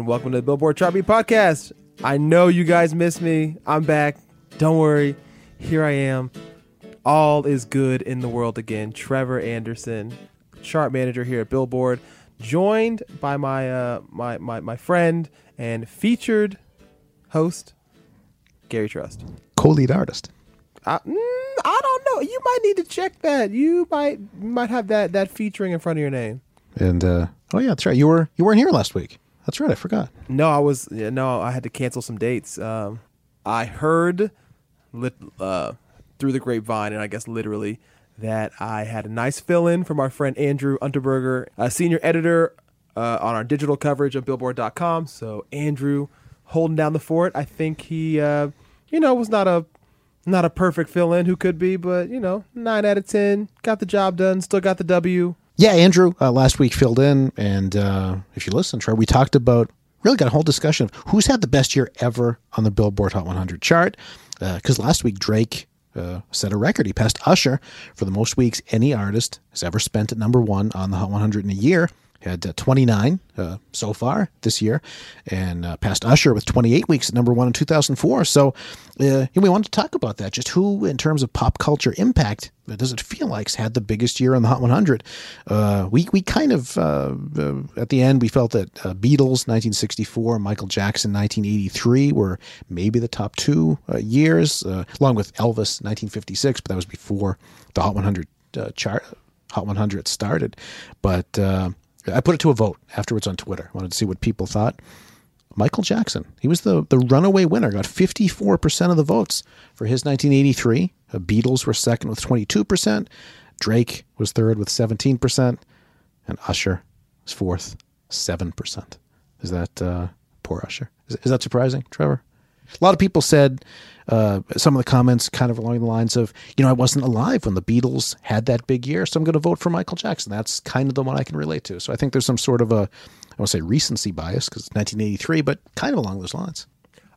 And welcome to the Billboard Chart Beat Podcast. I know you guys miss me. I'm back. Don't worry. Here I am. All is good in the world again. Trevor Anderson, chart manager here at Billboard, joined by my uh, my, my my friend and featured host Gary Trust. co-lead artist. I, mm, I don't know. You might need to check that. You might might have that that featuring in front of your name. And uh, oh yeah, that's right. You were you weren't here last week. That's right. I forgot. No, I was yeah, no, I had to cancel some dates. Um, I heard lit, uh, through the grapevine, and I guess literally, that I had a nice fill in from our friend Andrew Unterberger, a senior editor uh, on our digital coverage of Billboard.com. So Andrew holding down the fort. I think he, uh, you know, was not a not a perfect fill in who could be, but you know, nine out of ten, got the job done, still got the W. Yeah, Andrew uh, last week filled in, and uh, if you listen, Trey, we talked about really got a whole discussion of who's had the best year ever on the Billboard Hot 100 chart. Because last week Drake uh, set a record. He passed Usher for the most weeks any artist has ever spent at number one on the Hot 100 in a year. Had uh, 29 uh, so far this year, and uh, passed Usher with 28 weeks at number one in 2004. So uh, we wanted to talk about that. Just who, in terms of pop culture impact, uh, does it feel like has had the biggest year on the Hot 100? Uh, we we kind of at the end we felt that Beatles 1964, Michael Jackson 1983 were maybe the top two years, along with Elvis 1956, but that was before the Hot 100 uh, chart. Hot 100 started, but I put it to a vote afterwards on Twitter. I wanted to see what people thought. Michael Jackson. He was the, the runaway winner, got 54% of the votes for his 1983. The Beatles were second with 22%. Drake was third with 17%. And Usher was fourth, 7%. Is that uh, poor Usher? Is, is that surprising, Trevor? A lot of people said uh, some of the comments kind of along the lines of, you know, I wasn't alive when the Beatles had that big year, so I'm going to vote for Michael Jackson. That's kind of the one I can relate to. So I think there's some sort of a, I won't say recency bias because it's 1983, but kind of along those lines.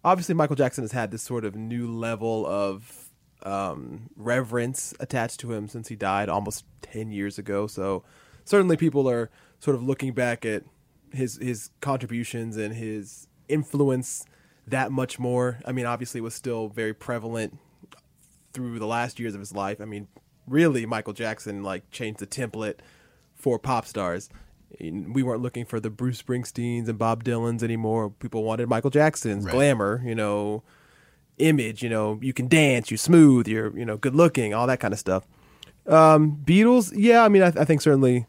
obviously Michael Jackson has had this sort of new level of um, reverence attached to him since he died almost 10 years ago. So certainly people are sort of looking back at his his contributions and his influence that much more. I mean, obviously it was still very prevalent through the last years of his life. I mean, really Michael Jackson like changed the template for pop stars. We weren't looking for the Bruce Springsteens and Bob Dylans anymore. People wanted Michael Jackson's glamour, you know, image, you know, you can dance, you're smooth, you're, you know, good looking, all that kind of stuff. Um, Beatles, yeah, I mean, I, I think certainly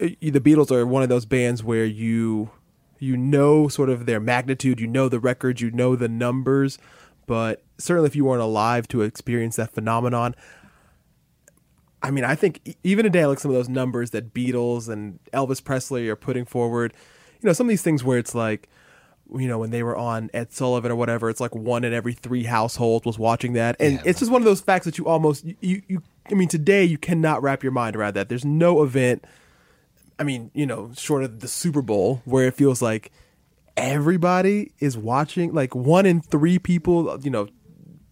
uh, the Beatles are one of those bands where you you know sort of their magnitude, you know the records, you know the numbers, but certainly if you weren't alive to experience that phenomenon, I mean, I think even today, like some of those numbers that Beatles and Elvis Presley are putting forward, you know, some of these things where it's like, you know, when they were on Ed Sullivan or whatever, it's like one in every three households was watching that, and it's just one of those facts that you almost you you. I mean, today you cannot wrap your mind around that. There's no event. I mean, you know, short of the Super Bowl, where it feels like everybody is watching. Like one in three people, you know,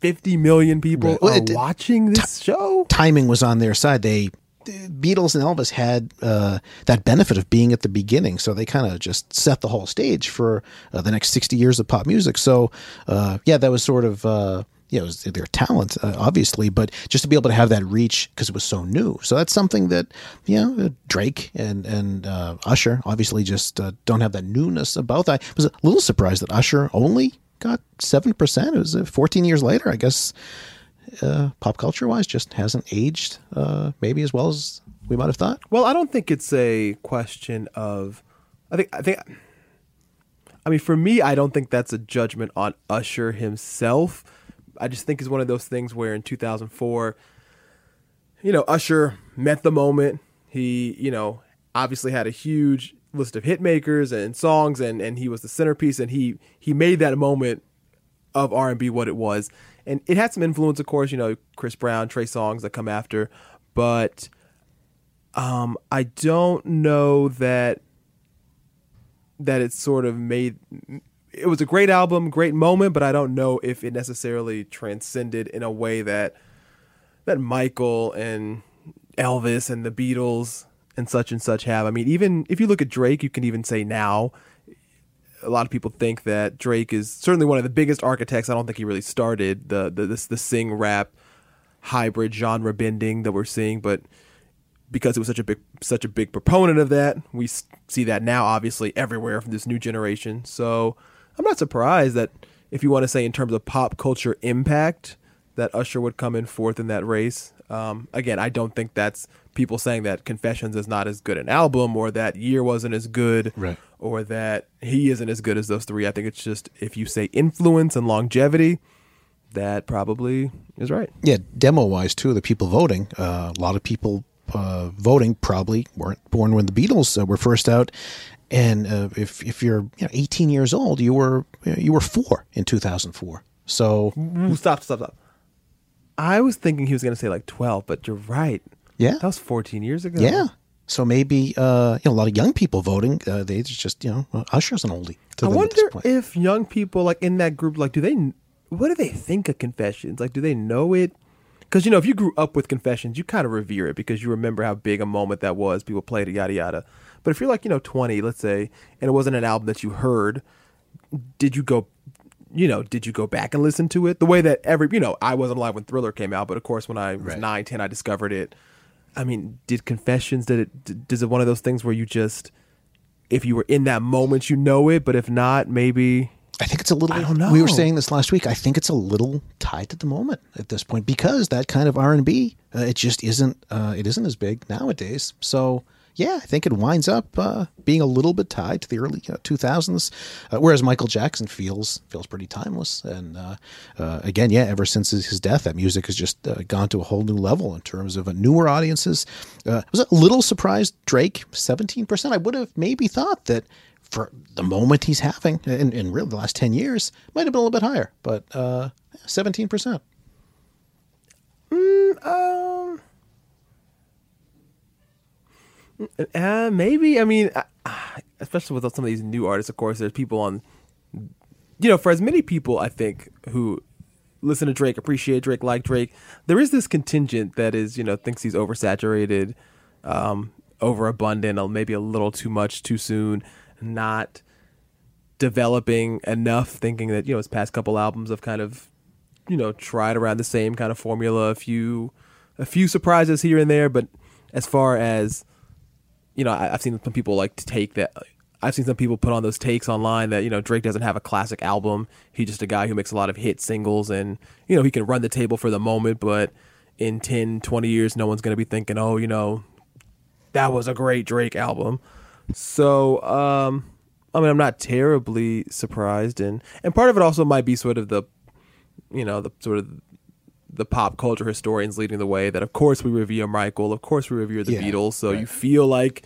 fifty million people Right. Well, are it- watching this show. timing was on their side. They Beatles and Elvis had uh, that benefit of being at the beginning, so they kind of just set the whole stage for uh, the next sixty years of pop music. So uh, yeah, that was sort of. It was their talent, uh, obviously, but just to be able to have that reach because it was so new. So that's something that, you know, uh, Drake and and uh, Usher obviously just uh, don't have that newness about that. I was a little surprised that Usher only got seven percent. It was uh, 14 years later, I guess uh, pop culture wise just hasn't aged maybe as well as we might have thought. Well, I don't think it's a question of. I think. I think. I mean, for me, I don't think that's a judgment on Usher himself. I just think it's one of those things where in 2004, you know, Usher met the moment. He, you know, obviously had a huge list of hit makers and songs, and and he was the centerpiece, and he he made that moment of R and B what it was, and it had some influence, of course. You know, Chris Brown, Trey Songz that come after, but um, I don't know that that it sort of made. It was a great album, great moment, but I don't know if it necessarily transcended in a way that that Michael and Elvis and the Beatles and such and such have. I mean, even if you look at Drake, you can even say now a lot of people think that Drake is certainly one of the biggest architects. I don't think he really started the the this the sing rap hybrid genre bending that we're seeing, but because it was such a big such a big proponent of that, we see that now obviously everywhere from this new generation. So I'm not surprised that if you want to say in terms of pop culture impact, that Usher would come in fourth in that race. Um, again, I don't think that's people saying that Confessions is not as good an album or that Year wasn't as good Right. or that he isn't as good as those three. I think it's just if you say influence and longevity, that probably is right. Yeah, demo wise too, the people voting, uh, a lot of people uh, voting probably weren't born when the Beatles uh, were first out. And uh, if if you're you know, 18 years old, you were you were four in 2004. So Ooh, Stop, stop, stop. I was thinking he was going to say like 12, but you're right. Yeah. That was 14 years ago. yeah, so maybe uh, you know a lot of young people voting. Uh, they just you know Usher's an oldie. To I wonder if young people like in that group, like, do they, what do they think of Confessions? Like, do they know it? Because, you know, if you grew up with Confessions, you kind of revere it because you remember how big a moment that was. People played it, yada, yada. But if you're like, you know, 20, let's say, and it wasn't an album that you heard, did you go, you know, did you go back and listen to it? The way that every, you know, I wasn't alive when Thriller came out, but of course, when I was Right. nine, 10, I discovered it. I mean, did Confessions, did it, d- is it one of those things where you just, if you were in that moment, you know it, but if not, maybe. I think it's a little. I don't know. We were saying this last week. I think it's a little tied to the moment at this point because that kind of R and B, uh, it just isn't. Uh, it isn't as big nowadays. So yeah, I think it winds up uh, being a little bit tied to the early two thousands, uh, whereas Michael Jackson feels feels pretty timeless. And uh, uh, again, yeah, ever since his death, that music has just uh, gone to a whole new level in terms of uh, newer audiences. Uh, I was a little surprised Drake seventeen percent. I would have maybe thought that for the moment he's having in, in really the last 10 years might have been a little bit higher but uh, 17% Um, uh, maybe. I mean, uh, especially with some of these new artists, of course, there's people on, you know, for as many people, I think, who listen to Drake, appreciate Drake, like Drake, there is this contingent that is, you know, thinks he's oversaturated, um, overabundant, maybe a little too much too soon, not developing enough, thinking that, you know, his past couple albums have kind of you know tried around the same kind of formula a few a few surprises here and there but as far as you know I, i've seen some people like to take that i've seen some people put on those takes online that you know drake doesn't have a classic album. He's just a guy who makes a lot of hit singles and you know he can run the table for the moment but in 10 20 years no one's going to be thinking oh you know that was a great drake album. So um i mean i'm not terribly surprised and and part of it also might be sort of the you know the sort of the pop culture historians leading the way that of course we revere Michael, of course we revere the Yeah, Beatles, so right. you feel like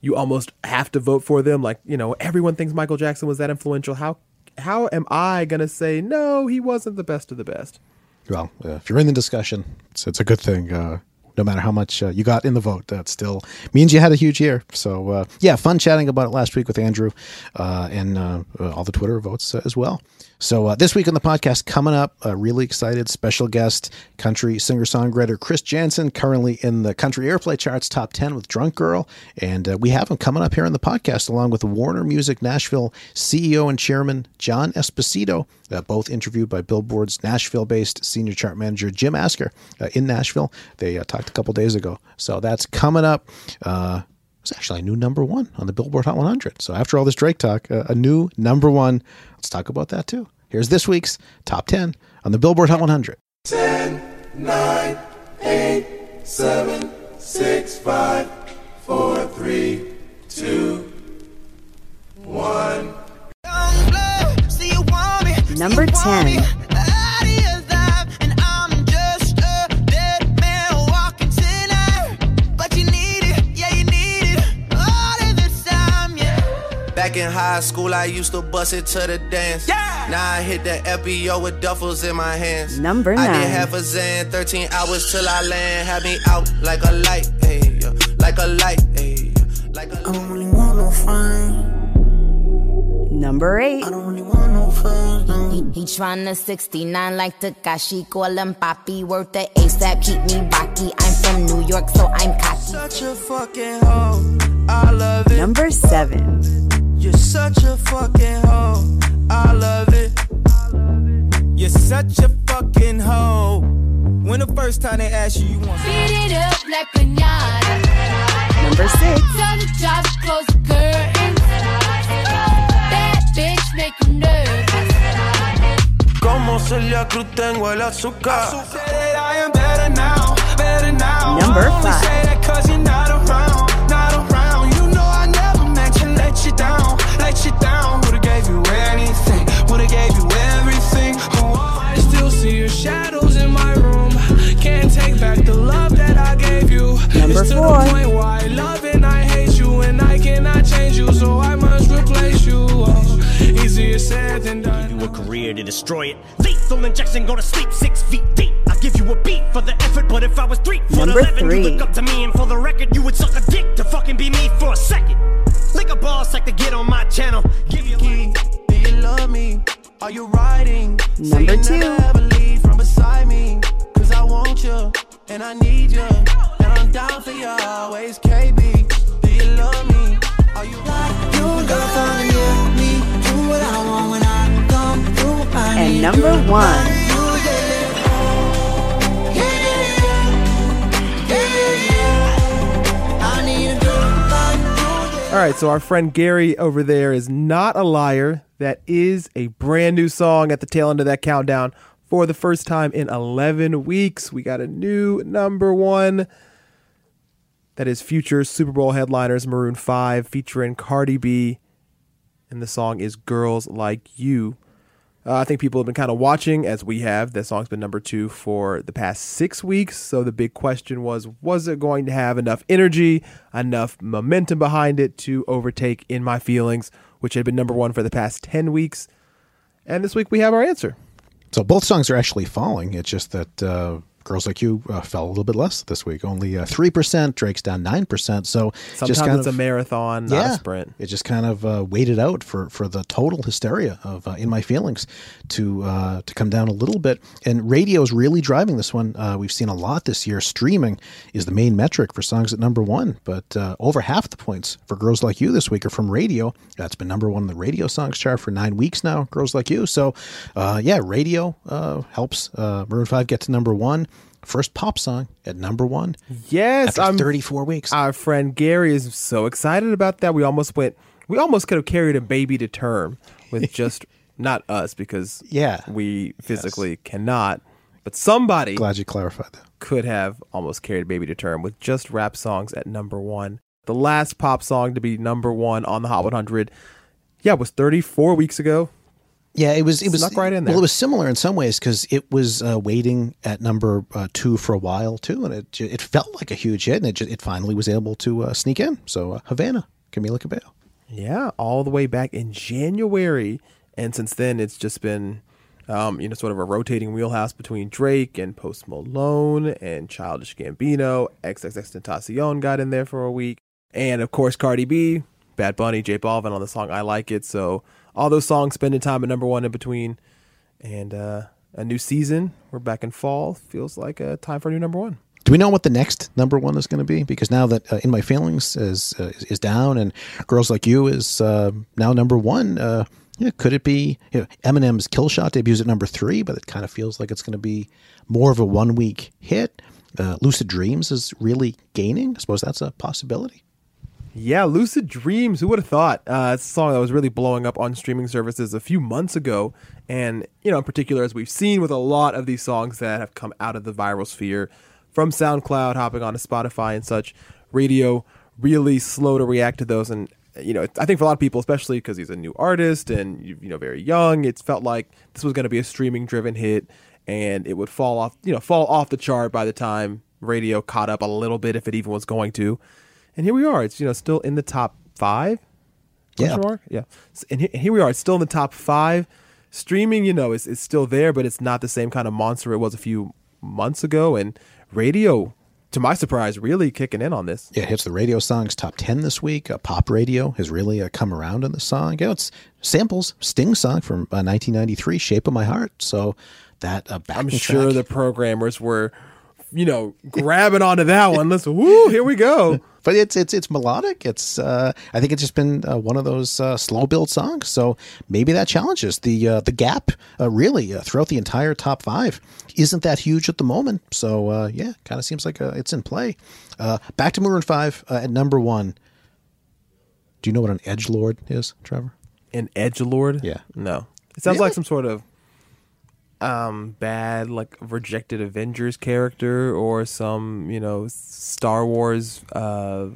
you almost have to vote for them. Like you know everyone thinks Michael Jackson was that influential. How how am I gonna say no? He wasn't the best of the best. well uh, if you're in the discussion it's, it's a good thing uh, no matter how much uh, you got in the vote, that still means you had a huge year. So, uh, yeah, fun chatting about it last week with Andrew uh, and uh, all the Twitter votes uh, as well. So, uh, this week on the podcast, coming up, a really excited special guest, country singer songwriter Chris Janson, currently in the country airplay charts top 10 with Drunk Girl. And uh, we have him coming up here on the podcast along with Warner Music Nashville CEO and chairman John Esposito, uh, both interviewed by Billboard's Nashville based senior chart manager Jim Asker uh, in Nashville. They uh, talked a couple days ago. So, that's coming up. Was actually a new number one on the Billboard Hot 100. So after all this Drake talk, uh, a new number one. Let's talk about that too. Here's this week's top 10 on the Billboard Hot 100. 10, 9, 8, 7, 6, 5, 4, 3, 2, 1. Number 10. Back in high school, I used to bust it to the dance. Yeah. Now I hit the FBO with duffels in my hands. Number nine. I did nine. half a Zan, 13 hours till I land. Had me out like a light, hey, yeah. like a light, hey, yeah. like a I don't really want no fame. Number 8. I don't really want no fame. no. He, he tryna 69 like Tekashi, call him Papi, worth the ASAP, keep me rocky. I'm from New York, so I'm cocky. Such a fucking hoe, I love it. Number 7. You're such a fucking hoe, I love it. You're such a fucking hoe. When the first time they ask you, you want Beat it up like pinata. Number 6. Tell the job close the curtains. Bad bitch make you nervous. Como Celia Cruz tengo el azúcar. Say I am better now, better now. Number Only five. say that cause you're not around, not around. You know I never meant to let you down, let you down. Would've gave you anything, would've gave you everything. Oh, I still see your shadows in my room. Can't take back the love that I gave you. Number it's to four. the point where I love and I hate you, and I cannot change you, so I must replace you. Oh, easier said than done. you a career to destroy it. Lethal injection, go to sleep six feet deep. I give you a beat for the effort, but if I was three foot Number eleven, three. you look up to me, and for the record, you would suck a dick to fucking be me for a second. Lick a boss like to get on my channel. Give you key. Do you love me? Are you riding? Say Number you two. Never leave from beside me. Cause I want you and I need you. And I'm down for you always, KB. Do you love me? Are you riding? You gotta find me. Do what I want when I come through. I And need number you. All right, so our friend Gary over there is not a liar. That is a brand new song at the tail end of that countdown. For the first time in 11 weeks, we got a new number one. That is future Super Bowl headliners Maroon 5 featuring Cardi B. And the song is Girls Like You. Uh, I think people have been kind of watching, as we have. That song's been number two for the past six weeks. So the big question was was it going to have enough energy, enough momentum behind it to overtake In My Feelings, which had been number one for the past 10 weeks? And this week we have our answer. So both songs are actually falling. It's just that uh, Girls Like You uh, fell a little bit less this week. Only uh, 3%. Drake's down 9%. So Sometimes just kind it's of, a marathon, not a sprint. It just kind of uh, waited out for, for the total hysteria of uh, In My Feelings to uh, to come down a little bit. And radio is really driving this one. Uh, we've seen a lot this year. Streaming is the main metric for songs at number one, but uh, over half the points for Girls Like You this week are from radio. That's been number one in the radio songs chart for nine weeks now, Girls Like You. So, uh, yeah, radio uh, helps uh, Maroon 5 get to number one. First pop song at number one Yes, after I'm 34 weeks. Our friend Gary is so excited about that. We almost went. We almost could have carried a baby to term with just not us because Yeah. we physically cannot, but somebody Glad you clarified that. could have almost carried a baby to term with just rap songs at number one. The last pop song to be number one on the Hot 100, yeah, was 34 weeks ago. Yeah, it was. It was right in there. Well, it was similar in some ways because it was uh, waiting at number uh, two for a while too, and it it felt like a huge hit, and it ju- it finally was able to uh, sneak in. So uh, Havana, Camila Cabello. Yeah, all the way back in January, and since then it's just been Um, you know, sort of a rotating wheelhouse between Drake and Post Malone and Childish Gambino. XXXTentacion got in there for a week, and of course Cardi B, Bad Bunny, J Balvin on the song "I Like It." So all those songs spending time at number one in between, and uh, a new season. We're back in fall. Feels like a time for a new number one. Do we know what the next number one is going to be? Because now that uh, "In My Feelings" is uh, is down and "Girls Like You" is uh, now number one, uh, yeah, could it be you know, Eminem's "Killshot" debuts at number three, but it kind of feels like it's going to be more of a one week hit. Uh, "Lucid Dreams" is really gaining. I suppose that's a possibility. Yeah, Lucid Dreams. Who would have thought? Uh, it's a song that was really blowing up on streaming services a few months ago. And, you know, in particular, as we've seen with a lot of these songs that have come out of the viral sphere from SoundCloud, hopping onto Spotify and such, radio really slow to react to those. And, you know, I think for a lot of people, especially because he's a new artist and, you know, very young, it's felt like this was going to be a streaming driven hit and it would fall off, you know, fall off the chart by the time radio caught up a little bit, if it even was going to and here we are. It's you know still in the top five. Yeah, yeah. And here we are. It's still in the top five. Streaming, you know, is is still there, but it's not the same kind of monster it was a few months ago. And radio, to my surprise, really kicking in on this. Yeah, it hits the radio songs top ten this week. Uh, pop radio has really uh, come around in the song. You know, it's samples Sting song from uh, 1993, "Shape of My Heart." So that uh, I'm sure track, the programmers were you know, grabbing onto that one. Let's woo, here we go. But it's it's it's melodic. It's uh, I think it's just been uh, one of those uh, slow build songs. So maybe that challenges the uh, the gap uh, really uh, throughout the entire top five isn't that huge at the moment. So uh yeah, kind of seems like it's in play. Uh back to Maroon Five at number one. Do you know what an edge lord is, Trevor? An edge lord? Yeah. No. It sounds really? like some sort of um bad like rejected Avengers character or some you know Star Wars uh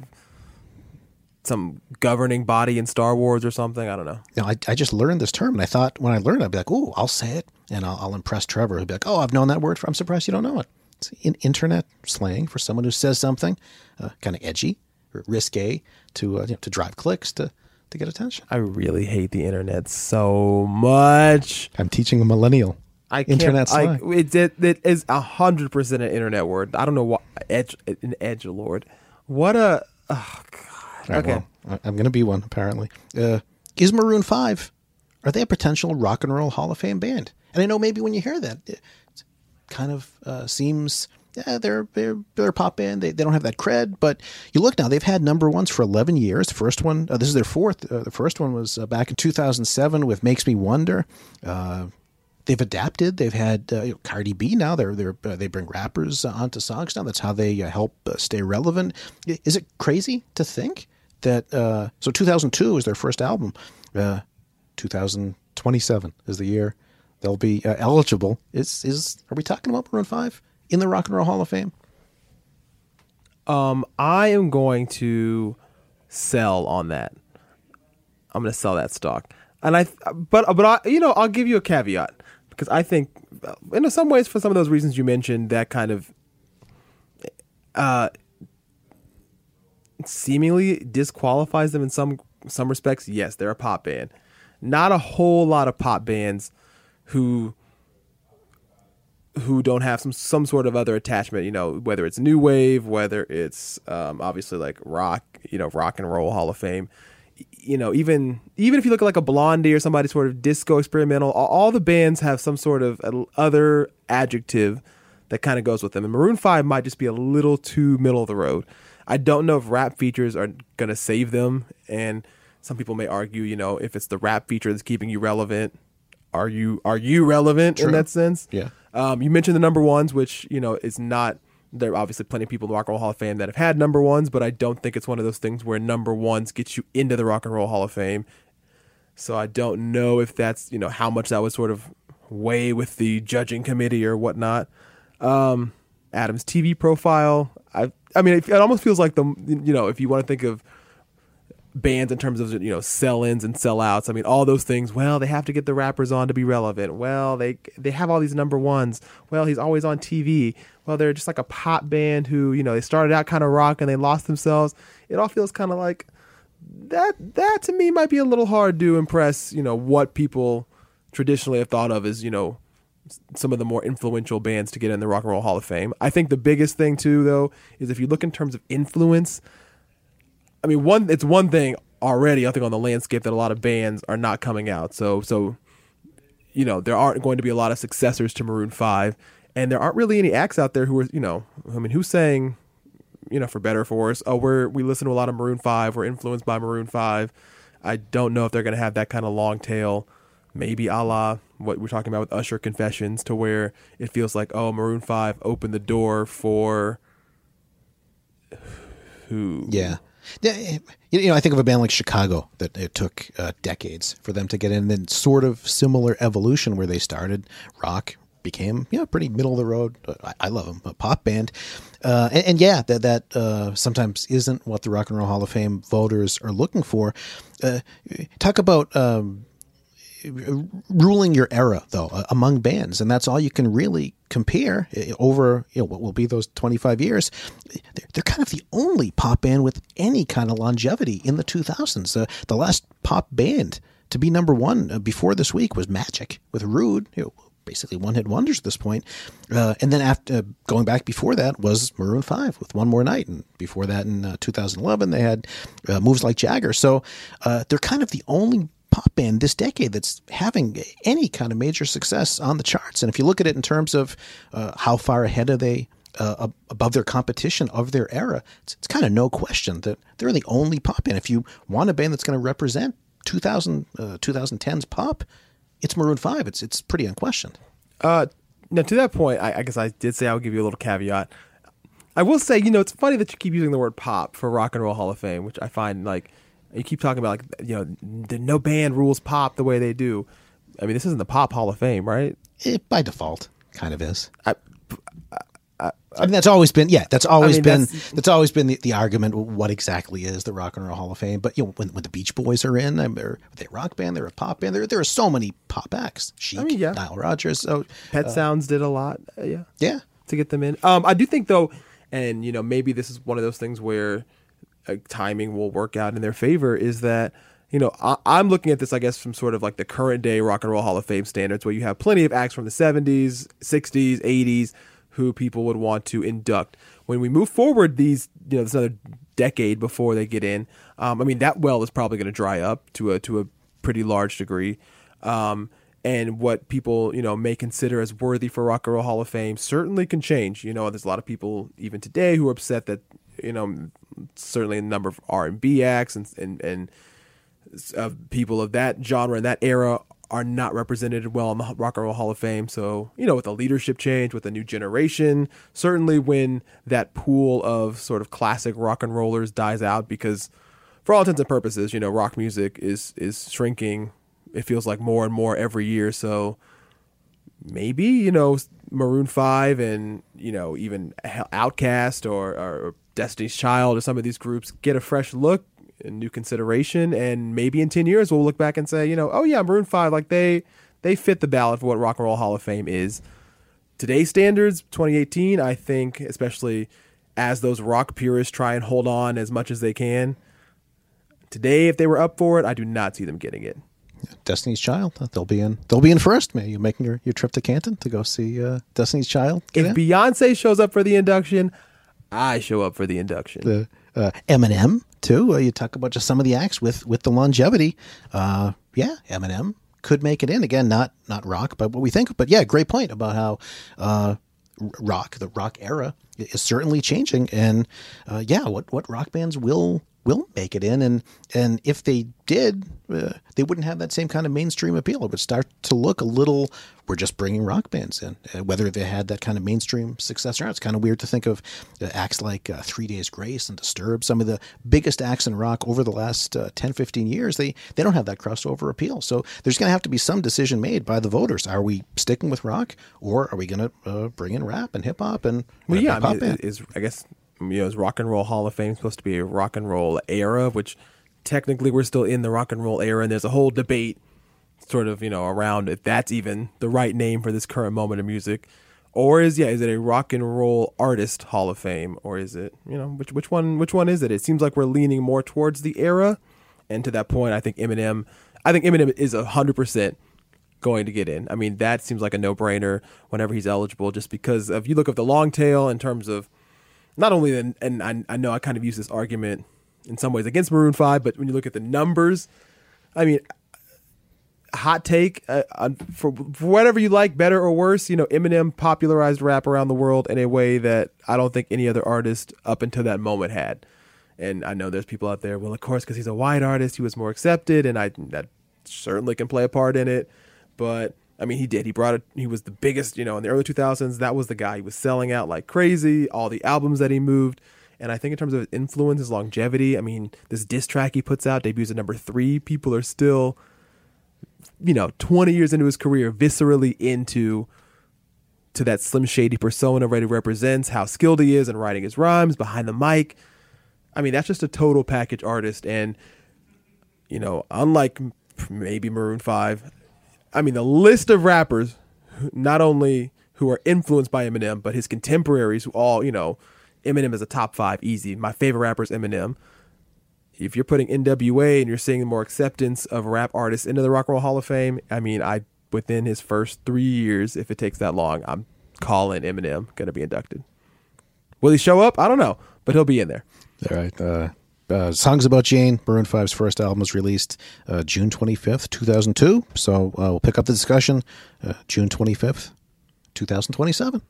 some governing body in Star Wars or something. I don't know. You know, I, I just learned this term, and I thought when I learned, it, I'd be like, "Oh, I'll say it, and I'll, I'll impress Trevor." He'd be like, "Oh, I've known that word for." I'm surprised you don't know it. It's in internet slang for someone who says something uh, kind of edgy or risque to uh, you know, to drive clicks to to get attention. I really hate the internet so much. I'm teaching a millennial. I can't, internet slang. I, it, it, it is a hundred percent an internet word. I don't know what edge an edge lord. What a oh god. Right, okay, well, I'm gonna be one apparently. Uh, is Maroon Five? Are they a potential rock and roll Hall of Fame band? And I know maybe when you hear that, it kind of uh, seems yeah, they're they're they're a pop band. They, they don't have that cred, but you look now. They've had number ones for eleven years. The first one, uh, this is their fourth. Uh, the first one was uh, back in two thousand seven with "Makes Me Wonder." They've adapted. They've had uh, you know, Cardi B now. They're they're uh, they bring rappers uh, onto songs now. That's how they uh, help uh, stay relevant. Is it crazy to think that? Uh, so 2002 is their first album. 2027 is the year they'll be eligible. Is is are we talking about Maroon Five in the Rock and Roll Hall of Fame? Um, I am going to sell on that. I'm going to sell that stock and I, but but I, you know, I'll give you a caveat because I think, in some ways, for some of those reasons you mentioned, that kind of uh, seemingly disqualifies them in some some respects. Yes, they're a pop band. Not a whole lot of pop bands who who don't have some some sort of other attachment. You know, whether it's new wave, whether it's um, obviously like rock, you know, rock and roll Hall of Fame you know, even even if you look at like a Blondie or somebody sort of disco experimental, all, all the bands have some sort of other adjective that kind of goes with them. And Maroon Five might just be a little too middle of the road. I don't know if rap features are gonna save them, and some people may argue, you know, if it's the rap feature that's keeping you relevant, are you are you relevant True. in that sense? Yeah. Um, you mentioned the number ones, which you know is not there are obviously plenty of people in the Rock and Roll Hall of Fame that have had number ones, but I don't think it's one of those things where number ones get you into the Rock and Roll Hall of Fame. So I don't know if that's you know how much that would sort of weigh with the judging committee or whatnot. Um, Adam's TV profile, I I mean it, it almost feels like the you know if you want to think of bands in terms of you know sell-ins and sell-outs. I mean, all those things. Well, they have to get the rappers on to be relevant. Well, they they have all these number ones. Well, he's always on TV. Well, they're just like a pop band who you know they started out kind of rock and they lost themselves. It all feels kind of like that. That to me might be a little hard to impress. You know what people traditionally have thought of as you know some of the more influential bands to get in the Rock and Roll Hall of Fame. I think the biggest thing too, though, is if you look in terms of influence. I mean, one it's one thing already. I think on the landscape that a lot of bands are not coming out. So so you know there aren't going to be a lot of successors to Maroon Five, and there aren't really any acts out there who are you know I mean who's saying you know for better or for worse oh we're we listen to a lot of Maroon Five we're influenced by Maroon Five. I don't know if they're going to have that kind of long tail. Maybe a la what we're talking about with Usher Confessions, to where it feels like oh Maroon Five opened the door for who Yeah. Yeah, You know, I think of a band like Chicago that it took uh, decades for them to get in, and then sort of similar evolution where they started rock, became know pretty middle of the road. I, I love them, a pop band, uh, and, and yeah, that that uh, sometimes isn't what the Rock and Roll Hall of Fame voters are looking for. Uh, talk about. Um, ruling your era though among bands and that's all you can really compare uh, over you know what will be those 25 years. They're, kind of the only pop band with any kind of longevity in the 2000s uh, the last pop band to be number one uh, before this week was magic with rude you know, basically one hit wonders at this point. Uh, and then after uh, going back before that was maroon 5 with one more night and before that in uh, 2011 they had uh, moves like jagger. So uh, they're kind of the only pop band this decade that's having any kind of major success on the charts. And if you look at it in terms of uh, how far ahead are they uh, above their competition of their era, it's, it's kind of no question that they're the only pop band. If you want a band that's going to represent 2000, uh, 2010's pop, it's Maroon 5. It's, it's pretty unquestioned. Uh, now to that point, I, I guess I did say I would give you a little caveat. I will say, you know, it's funny that you keep using the word pop for Rock and Roll Hall of Fame, which I find like you keep talking about, like you know, the, no band rules pop the way they do. I mean, this isn't the Pop Hall of Fame, right? It, by default, kind of is. I, I mean, that's always been yeah. That's always mean, been that's- that's, always been the, the argument. What exactly is the Rock and Roll Hall of Fame? But you know, when, when the Beach Boys are in, I mean, they're, they're a rock band. They're a pop band. There there are so many pop acts. Chic, mean, yeah. Nile Rodgers. So Pet Sounds did a lot, uh, yeah, yeah, to get them in. Um, I do think though, and you know, maybe this is one of those things where uh, timing will work out in their favor. Is that you know I, I'm looking at this, I guess, from sort of like the current day Rock and Roll Hall of Fame standards, where you have plenty of acts from the 70s, 60s, 80s who people would want to induct. When we move forward, these you know, this another decade before they get in. Um, I mean, that well is probably going to dry up to a to a pretty large degree. Um, and what people you know may consider as worthy for Rock and Roll Hall of Fame certainly can change. You know, there's a lot of people even today who are upset that you know certainly a number of R and B acts and and and of uh, people of that genre and that era are not represented well in the Rock and Roll Hall of Fame. So, you know, with a leadership change, with a new generation, certainly when that pool of sort of classic rock and rollers dies out, because for all intents and purposes, you know, rock music is is shrinking. It feels like more and more every year. So maybe you know Maroon Five and you know even OutKast or, or Destiny's Child or some of these groups get a fresh look and new consideration, and maybe in ten years we'll look back and say, you know, oh yeah, Maroon Five, like they they fit the ballot for what Rock and Roll Hall of Fame is. Today's standards, 2018, I think, especially as those rock purists try and hold on as much as they can. Today, if they were up for it, I do not see them getting it. Destiny's Child. They'll be in. They'll be in first. Maybe you making your, your trip to Canton to go see uh, Destiny's Child. Get If in? Beyonce shows up for the induction, I show up for the induction. the uh, Eminem too. Uh, you talk about just some of the acts with with the longevity. Uh, yeah, Eminem could make it in again. Not not rock, but what we think. But yeah, great point about how uh, rock, the rock era, is certainly changing. And uh, yeah, what what rock bands will will make it in, and and if they did, uh, they wouldn't have that same kind of mainstream appeal. It would start to look a little. We're just bringing rock bands in, uh, whether they had that kind of mainstream success or not. It's kind of weird to think of uh, acts like uh, Three Days Grace and Disturbed, some of the biggest acts in rock over the last uh, 10, 15 years. They they don't have that crossover appeal. So there's going to have to be some decision made by the voters. Are we sticking with rock, or are we going to uh, bring in rap and hip hop and Well, yeah, I pop mean, is I guess you know, is Rock and Roll Hall of Fame supposed to be a rock and roll era, which technically we're still in the rock and roll era, and there's a whole debate, sort of you know, around if that's even the right name for this current moment of music, or is yeah, is it a rock and roll artist Hall of Fame, or is it you know which which one which one is it? It seems like we're leaning more towards the era, and to that point, I think Eminem, I think Eminem is hundred percent going to get in. I mean, that seems like a no brainer whenever he's eligible, just because if you look at the long tail in terms of not only the, and I, I know I kind of use this argument in some ways against Maroon Five, but when you look at the numbers, I mean, hot take uh, for, for whatever you like, better or worse. You know, Eminem popularized rap around the world in a way that I don't think any other artist up until that moment had. And I know there's people out there. Well, of course, because he's a white artist, he was more accepted, and I that certainly can play a part in it. But I mean, he did. He brought it. He was the biggest. You know, in the early 2000s, that was the guy. He was selling out like crazy. All the albums that he moved. And I think in terms of his influence, his longevity, I mean, this diss track he puts out debuts at number three. People are still you know, 20 years into his career, viscerally into to that Slim Shady persona Ready represents, how skilled he is in writing his rhymes behind the mic. I mean, that's just a total package artist. And, you know, unlike maybe Maroon 5, I mean, the list of rappers, not only who are influenced by Eminem, but his contemporaries who all, you know, Eminem is a top five easy. My favorite rapper is Eminem if you're putting NWA and you're seeing more acceptance of rap artists into the Rock and Roll Hall of Fame, I mean, I within his first three years, if it takes that long, I'm calling Eminem going to be inducted. Will he show up? I don't know, but he'll be in there. All right. Uh, uh, Songs About Jane, Maroon 5's first album was released uh, June 25th, 2002. So uh, we'll pick up the discussion uh, June 25th, 2027.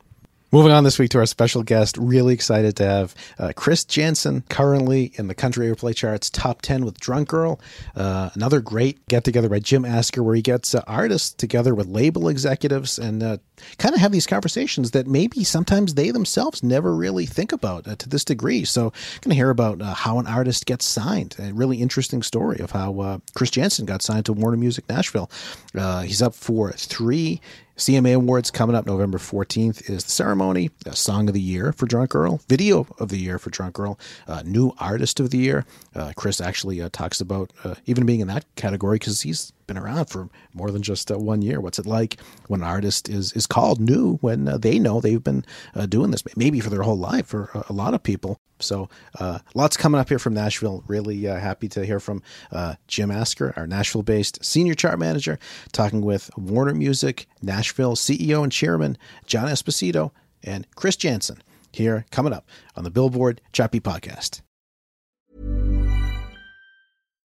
Moving on this week to our special guest, really excited to have uh, Chris Janson, currently in the country airplay charts top 10 with Drunk Girl. Uh, another great get together by Jim Asker where he gets uh, artists together with label executives and uh, kind of have these conversations that maybe sometimes they themselves never really think about uh, to this degree. So, going to hear about uh, how an artist gets signed. A really interesting story of how Chris Janson got signed to Warner Music Nashville. he's up for three CMA Awards coming up November 14th is the ceremony. A Song of the Year for Drunk Girl, Video of the Year for Drunk Girl, uh, New Artist of the Year. Uh, Chris actually uh, talks about uh, even being in that category because he's been around for more than just uh, one year. What's it like when an artist is is called new when uh, they know they've been uh, doing this maybe for their whole life for a, lot of people? So uh, lots coming up here from Nashville. Really uh, happy to hear from uh, Jim Asker, our Nashville-based senior chart manager, talking with Warner Music Nashville CEO and chairman John Esposito and Chris Janson here coming up on the Billboard Beat Podcast.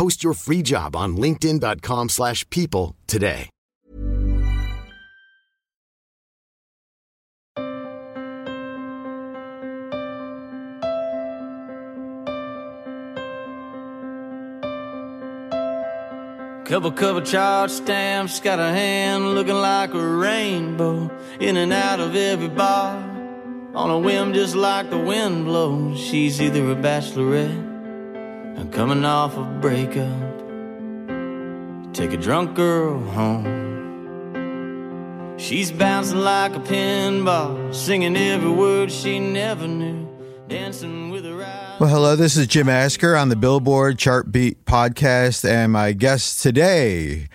Post your free job on linkedin.com/people slash people today. Couple cover chart stamps, got a hand looking like a rainbow. In and out of every bar. On a whim, just like the wind blows. She's either a bachelorette or coming off a breakup. Take a drunk girl home. She's bouncing like a pinball, singing every word she never knew, dancing with her eyes. Well, hello, this is Jim Asker on the Billboard Chart Beat podcast, and my guest today,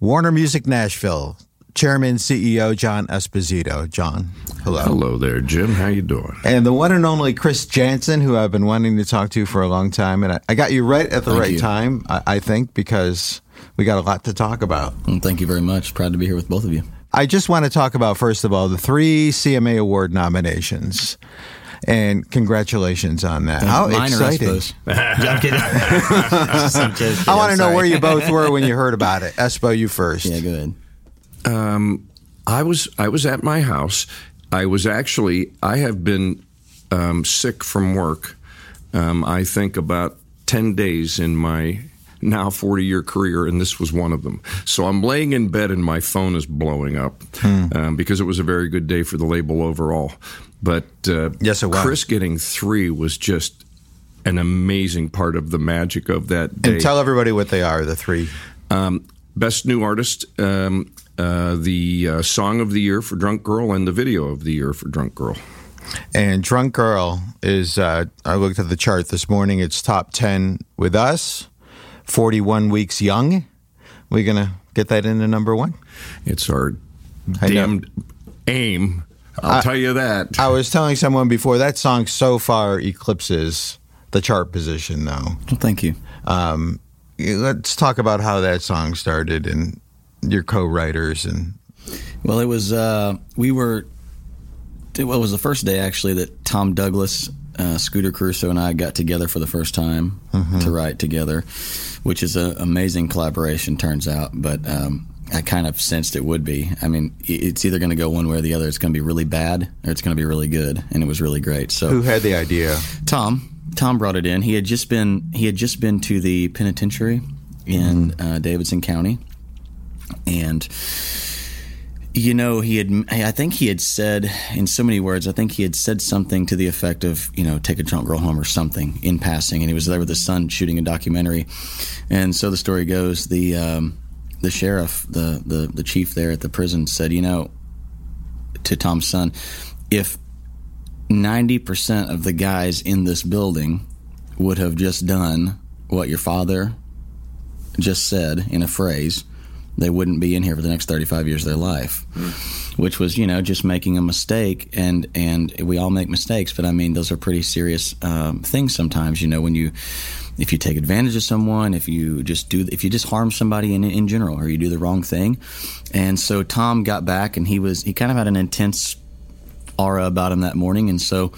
Warner Music Nashville, Chairman CEO John Esposito. John, hello. Hello there, Jim. How you doing? And the one and only Chris Janson, who I've been wanting to talk to for a long time, and I, I got you right at the Thank right you. time, I, I think, because we got a lot to talk about. Thank you very much. Proud to be here with both of you. I just want to talk about, first of all, the three CMA Award nominations. And congratulations on that. How Mine or exciting. Espo's? I'm kidding. I'm just I want to know where you both were when you heard about it. Espo, you first. Yeah, go ahead. Um, I was I was at my house, I was actually I have been um, sick from work. Um, I think about ten days in my now 40 year career, and this was one of them. So I'm laying in bed and my phone is blowing up um, because it was a very good day for the label overall. But uh, Yes, it was. Chris getting three was just an amazing part of the magic of that day. And tell everybody what they are, the three. Um, best new artist, um, uh, the uh, song of the year for Drunk Girl, and the video of the year for Drunk Girl. And Drunk Girl is, uh, I looked at the chart this morning, it's top 10 with us, 41 weeks young. We're going to get that into number one. It's our I know. damned aim. I'll I- tell you that. I was telling someone before that song so far eclipses the chart position, though. Well, thank you. Um, let's talk about how that song started and your co-writers and Well, it was uh, we were. Well, it was the first day actually that Tom Douglas, uh, Scooter Carusoe, and I got together for the first time to write together, which is an amazing collaboration. Turns out, but um, I kind of sensed it would be. I mean, it's either going to go one way or the other. It's going to be really bad or it's going to be really good, and it was really great. So who had the idea? Tom. Tom brought it in. He had just been he had just been to the penitentiary in uh, Davidson County, and you know he had I think he had said in so many words. I think he had said something to the effect of you know take a drunk girl home or something in passing, and he was there with his son shooting a documentary, and so the story goes the. Um, the sheriff, the, the the chief there at the prison, said, "You know, to Tom's son, if 90% of the guys in this building would have just done what your father just said in a phrase, they wouldn't be in here for the next 35 years of their life. Which was, you know, just making a mistake, and and we all make mistakes, but I mean, those are pretty serious um, things sometimes. You know, when you if you take advantage of someone, if you just do, if you just harm somebody in in general, or you do the wrong thing, and so Tom got back, and he was he kind of had an intense aura about him that morning, and so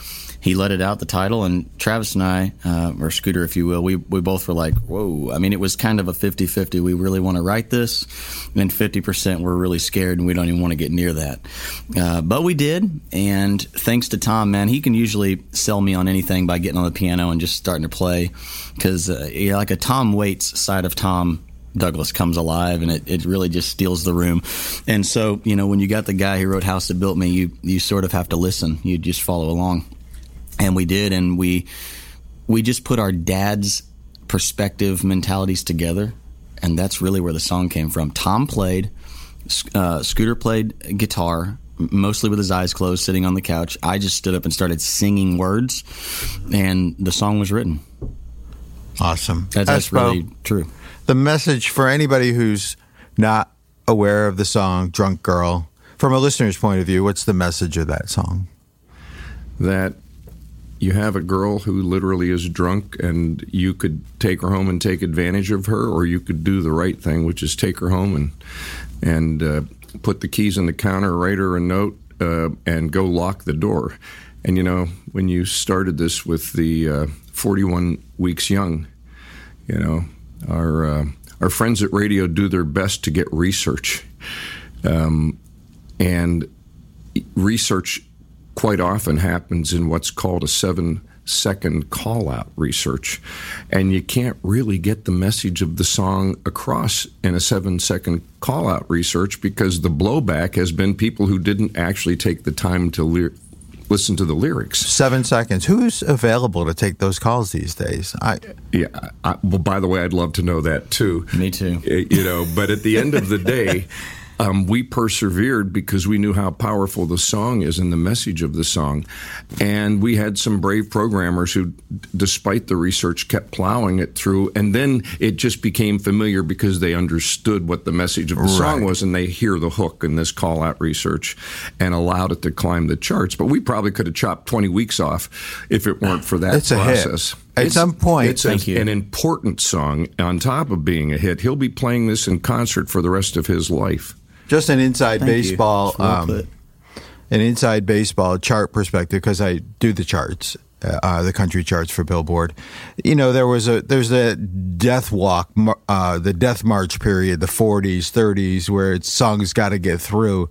he let it out the title. And Travis and I, uh, or Scooter, if you will, we we both were like, "Whoa!" I mean, it was kind of a 50-50. We really want to write this, and fifty percent we're really scared, and we don't even want to get near that. Uh, but we did, and thanks to Tom, man, he can usually sell me on anything by getting on the piano and just starting to play, because uh, like a Tom Waits side of Tom Douglas comes alive and it, it really just steals the room. And so, you know, when you got the guy who wrote House That Built Me, you, you sort of have to listen. You just follow along. And we did, and we we just put our dad's perspective mentalities together, and that's really where the song came from. Tom played, uh, Scooter played guitar, mostly with his eyes closed, sitting on the couch. I just stood up and started singing words, and the song was written. Awesome. That's, that's really true. The message for anybody who's not aware of the song Drunk Girl, from a listener's point of view, what's the message of that song? that you have a girl who literally is drunk and you could take her home and take advantage of her or you could do the right thing which is take her home and and uh, put the keys in the counter write her a note uh, and go lock the door. And you know when you started this with the uh, 41 weeks young you know our uh, our friends at radio do their best to get research. Um, and research quite often happens in what's called a seven second call out research. And you can't really get the message of the song across in a seven second call out research because the blowback has been people who didn't actually take the time to ly- listen to the lyrics. Seven seconds. Who's available to take those calls these days? I Yeah. I, well, by the way, I'd love to know that too. Me too. You know, but at the end of the day, um, we persevered because we knew how powerful the song is and the message of the song. And we had some brave programmers who, despite the research, kept plowing it through. And then it just became familiar because they understood what the message of the song was and they hear the hook in this call out research and allowed it to climb the charts. But we probably could have chopped 20 weeks off if it weren't for that It's a hit. process. At some point- it's a- Thank you. an important song on top of being a hit. He'll be playing this in concert for the rest of his life. Just an inside Thank baseball, um, an inside baseball chart perspective because I do the charts. uh, uh, the country charts for Billboard. You know, there was a there's a death walk, uh, the death march period, the 40s, 30s, where it's songs got to get through,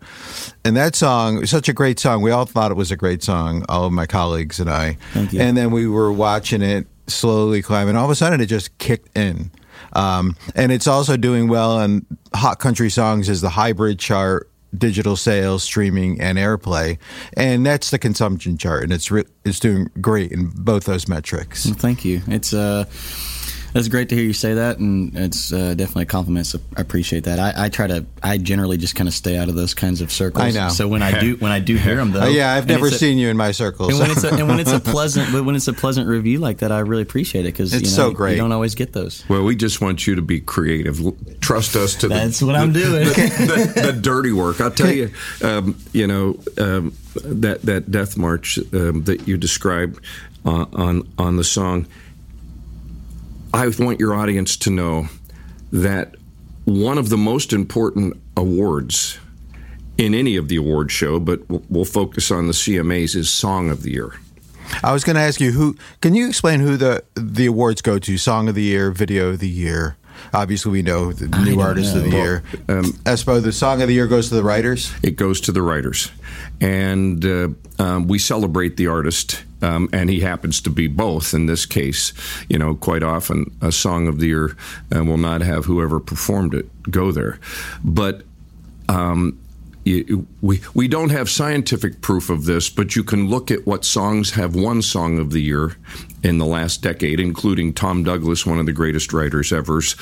and that song such a great song. We all thought it was a great song, all of my colleagues and I. And then we were watching it slowly climb, and all of a sudden it just kicked in. Um, and it's also doing well on Hot Country Songs is the hybrid chart, digital sales, streaming, and airplay, and that's the consumption chart, and it's re- it's doing great in both those metrics. Well, thank you. It's uh, it's great to hear you say that, and it's uh, definitely a compliment. So I appreciate that. I, I try to. I generally just kind of stay out of those kinds of circles. I know. So when I do, when I do hear them, though, Uh, yeah, I've never it's a- seen you in my circles. And when it's a, and when it's a pleasant, but when it's a pleasant review like that, I really appreciate it because It's you know, so great. You don't always get those. Well, we just want you to be creative. Trust us to. That's the, what I'm doing. The, the, the dirty work. I'll tell you. Um, you know um, that that death march um, that you described uh, on on the song. I want your audience to know that one of the most important awards in any of the award show, but we'll- we'll focus on the CMAs, is Song of the Year. I was going to ask you who. Can you explain who the the awards go to? Song of the year, video of the year. Obviously, we know the new don't artist of the know. year. Um, Espo, the song of the year goes to the writers. It goes to the writers, and uh, um, we celebrate the artist, um, and he happens to be both. In this case, you know, quite often a song of the year uh, will not have whoever performed it go there, but. Um, we we don't have scientific proof of this, but you can look at what songs have won Song of the Year in the last decade, including Tom Douglas, one of the greatest writers ever's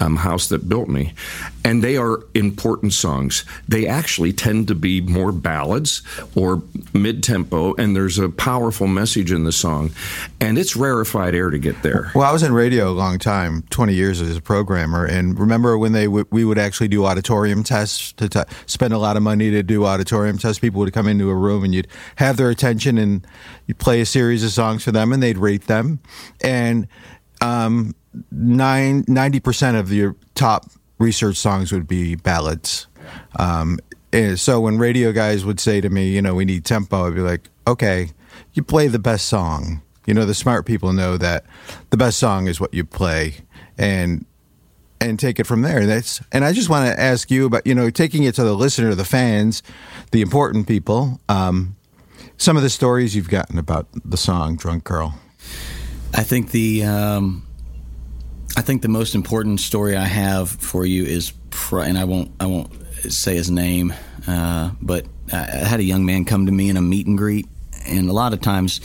um, "House That Built Me," and they are important songs. They actually tend to be more ballads or mid-tempo, and there's a powerful message in the song, and it's rarefied air to get there. Well, I was in radio a long time, twenty years as a programmer, and remember when they w- we would actually do auditorium tests to t- spend a lot of money to do auditorium tests. People would come into a room and you'd have their attention, and you'd play a series of songs for them, and they'd rate them, and um, nine ninety percent of your top research songs would be ballads. Um, so when radio guys would say to me, you know, we need tempo, I'd be like, okay, you play the best song. You know, the smart people know that the best song is what you play, and and take it from there. That's and I just want to ask you about you know taking it to the listener, the fans, the important people. Um, some of the stories you've gotten about the song "Drunk Girl." I think the um, I think the most important story I have for you is, pr- and I won't I won't say his name, uh, but I I had a young man come to me in a meet and greet, and a lot of times,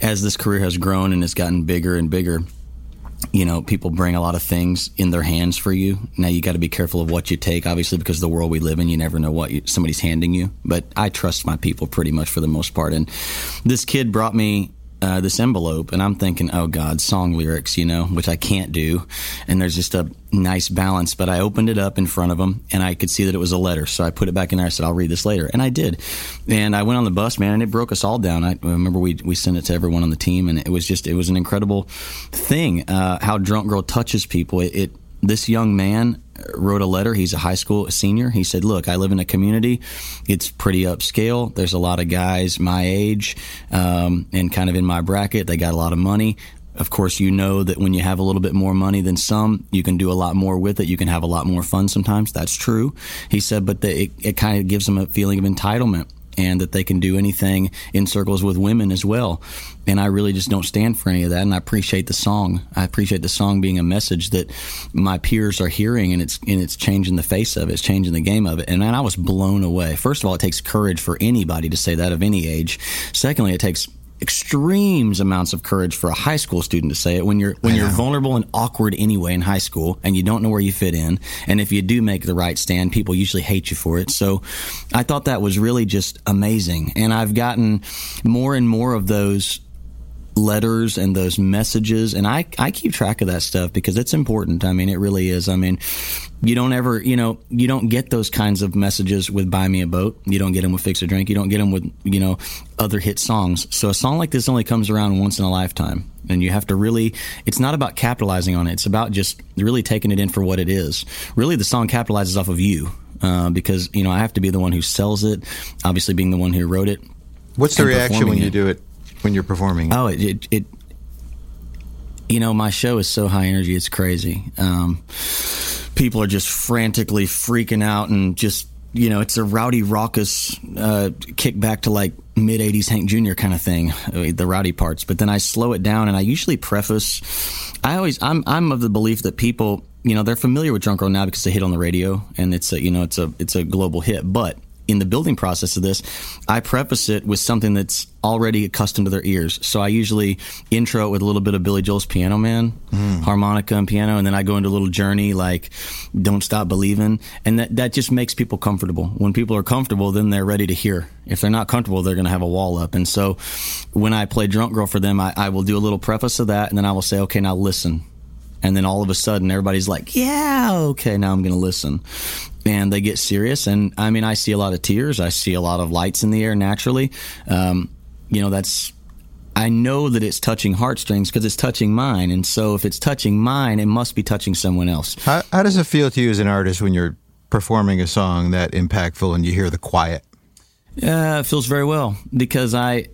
as this career has grown and it's gotten bigger and bigger, you know, people bring a lot of things in their hands for you. Now you got to be careful of what you take, obviously, because the world we live in, you never know what you, somebody's handing you. But I trust my people pretty much for the most part. And this kid brought me uh, this envelope, and I'm thinking, oh God, song lyrics, you know, which I can't do. And there's just a nice balance. But I opened it up in front of him, and I could see that it was a letter. So I put it back in there. I said, I'll read this later, and I did. And I went on the bus, man, and it broke us all down. I remember we we sent it to everyone on the team, and it was just it was an incredible thing. Uh, how drunk girl touches people. It, it this young man wrote a letter. He's a high school senior. He said, "Look, I live in a community. It's pretty upscale. There's a lot of guys my age um, and kind of in my bracket. They got a lot of money." Of course, you know that when you have a little bit more money than some, you can do a lot more with it. You can have a lot more fun sometimes. That's true. He said, but the, it, it kind of gives them a feeling of entitlement and that they can do anything in circles with women as well. And I really just don't stand for any of that. And I appreciate the song. I appreciate the song being a message that my peers are hearing, and it's and it's changing the face of it. It's changing the game of it. And man, I was blown away. First of all, it takes courage for anybody to say that of any age. Secondly, it takes extremes amounts of courage for a high school student to say it when you're when you're vulnerable and awkward anyway in high school and you don't know where you fit in. And if you do make the right stand people usually hate you for it. So i thought that was really just amazing. And i've gotten more and more of those letters and those messages. And I, I keep track of that stuff because it's important. I mean it really is. I mean you don't ever you know you don't get those kinds of messages with buy me a boat. You don't get them with fix a drink. You don't get them with you know other hit songs. So a song like this only comes around once in a lifetime. And you have to really it's not about capitalizing on it. It's about just really taking it in for what it is. Really the song capitalizes off of you uh, because you know i have to be the one who sells it obviously being the one who wrote it What's the reaction when you it. do it? When you're performing? Oh, it, it, it you know, my show is so high energy, it's crazy. Um, people are just frantically freaking out and just, you know, it's a rowdy, raucous uh, kick back to like mid 80s Hank Jr. kind of thing, the rowdy parts. But then I slow it down and I usually preface, I always, I'm, I'm of the belief that people, you know, they're familiar with Drunk Girl now because they hit on the radio and it's a, you know, it's a, it's a global hit. But in the building process of this, I preface it with something that's already accustomed to their ears. So I usually intro it with a little bit of Billy Joel's Piano Man, Mm. harmonica and piano, and then I go into a little journey like Don't Stop Believing. And that, that just makes people comfortable. When people are comfortable, then they're ready to hear. If they're not comfortable, they're going to have a wall up. And so when I play Drunk Girl for them, I, I will do a little preface of that, and then I will say, okay, now listen. And then all of a sudden, everybody's like, yeah, okay, now I'm going to listen. And they get serious. And I mean, I see a lot of tears. I see a lot of lights in the air naturally. Um, you know, that's, I know that it's touching heartstrings because it's touching mine. And so if it's touching mine, it must be touching someone else. How, how does it feel to you as an artist when you're performing a song that impactful and you hear the quiet? Yeah, it feels very well because I,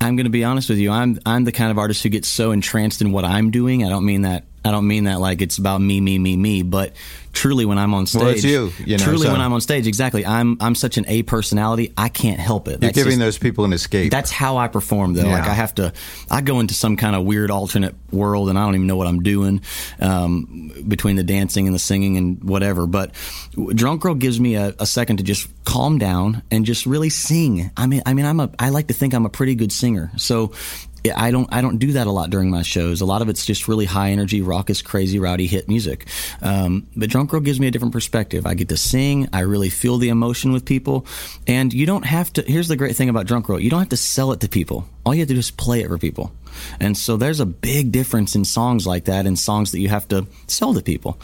I'm going to be honest with you. I'm I'm the kind of artist who gets so entranced in what I'm doing. I don't mean that. I don't mean that like it's about me, me, me, me. But truly, when I'm on stage, Well, it's you, you know, truly so- when I'm on stage, exactly. I'm I'm such an A personality. I can't help it. You're giving just- those people an escape. That's how I perform, though. Like I have to, I go into some kind of weird alternate world, and I don't even know what I'm doing um, between the dancing and the singing and whatever. But Drunk Girl gives me a, a second to just calm down and just really sing. I mean, I mean, I'm a, I like to think I'm a pretty good singer, so. I don't I don't do that a lot during my shows. A lot of it's just really high energy, raucous, crazy, rowdy hit music. Um, but Drunk Girl gives me a different perspective. I get to sing. I really feel the emotion with people, and you don't have to. Here's the great thing about Drunk Girl: you don't have to sell it to people. All you have to do is play it for people. And so there's a big difference in songs like that and songs that you have to sell to people.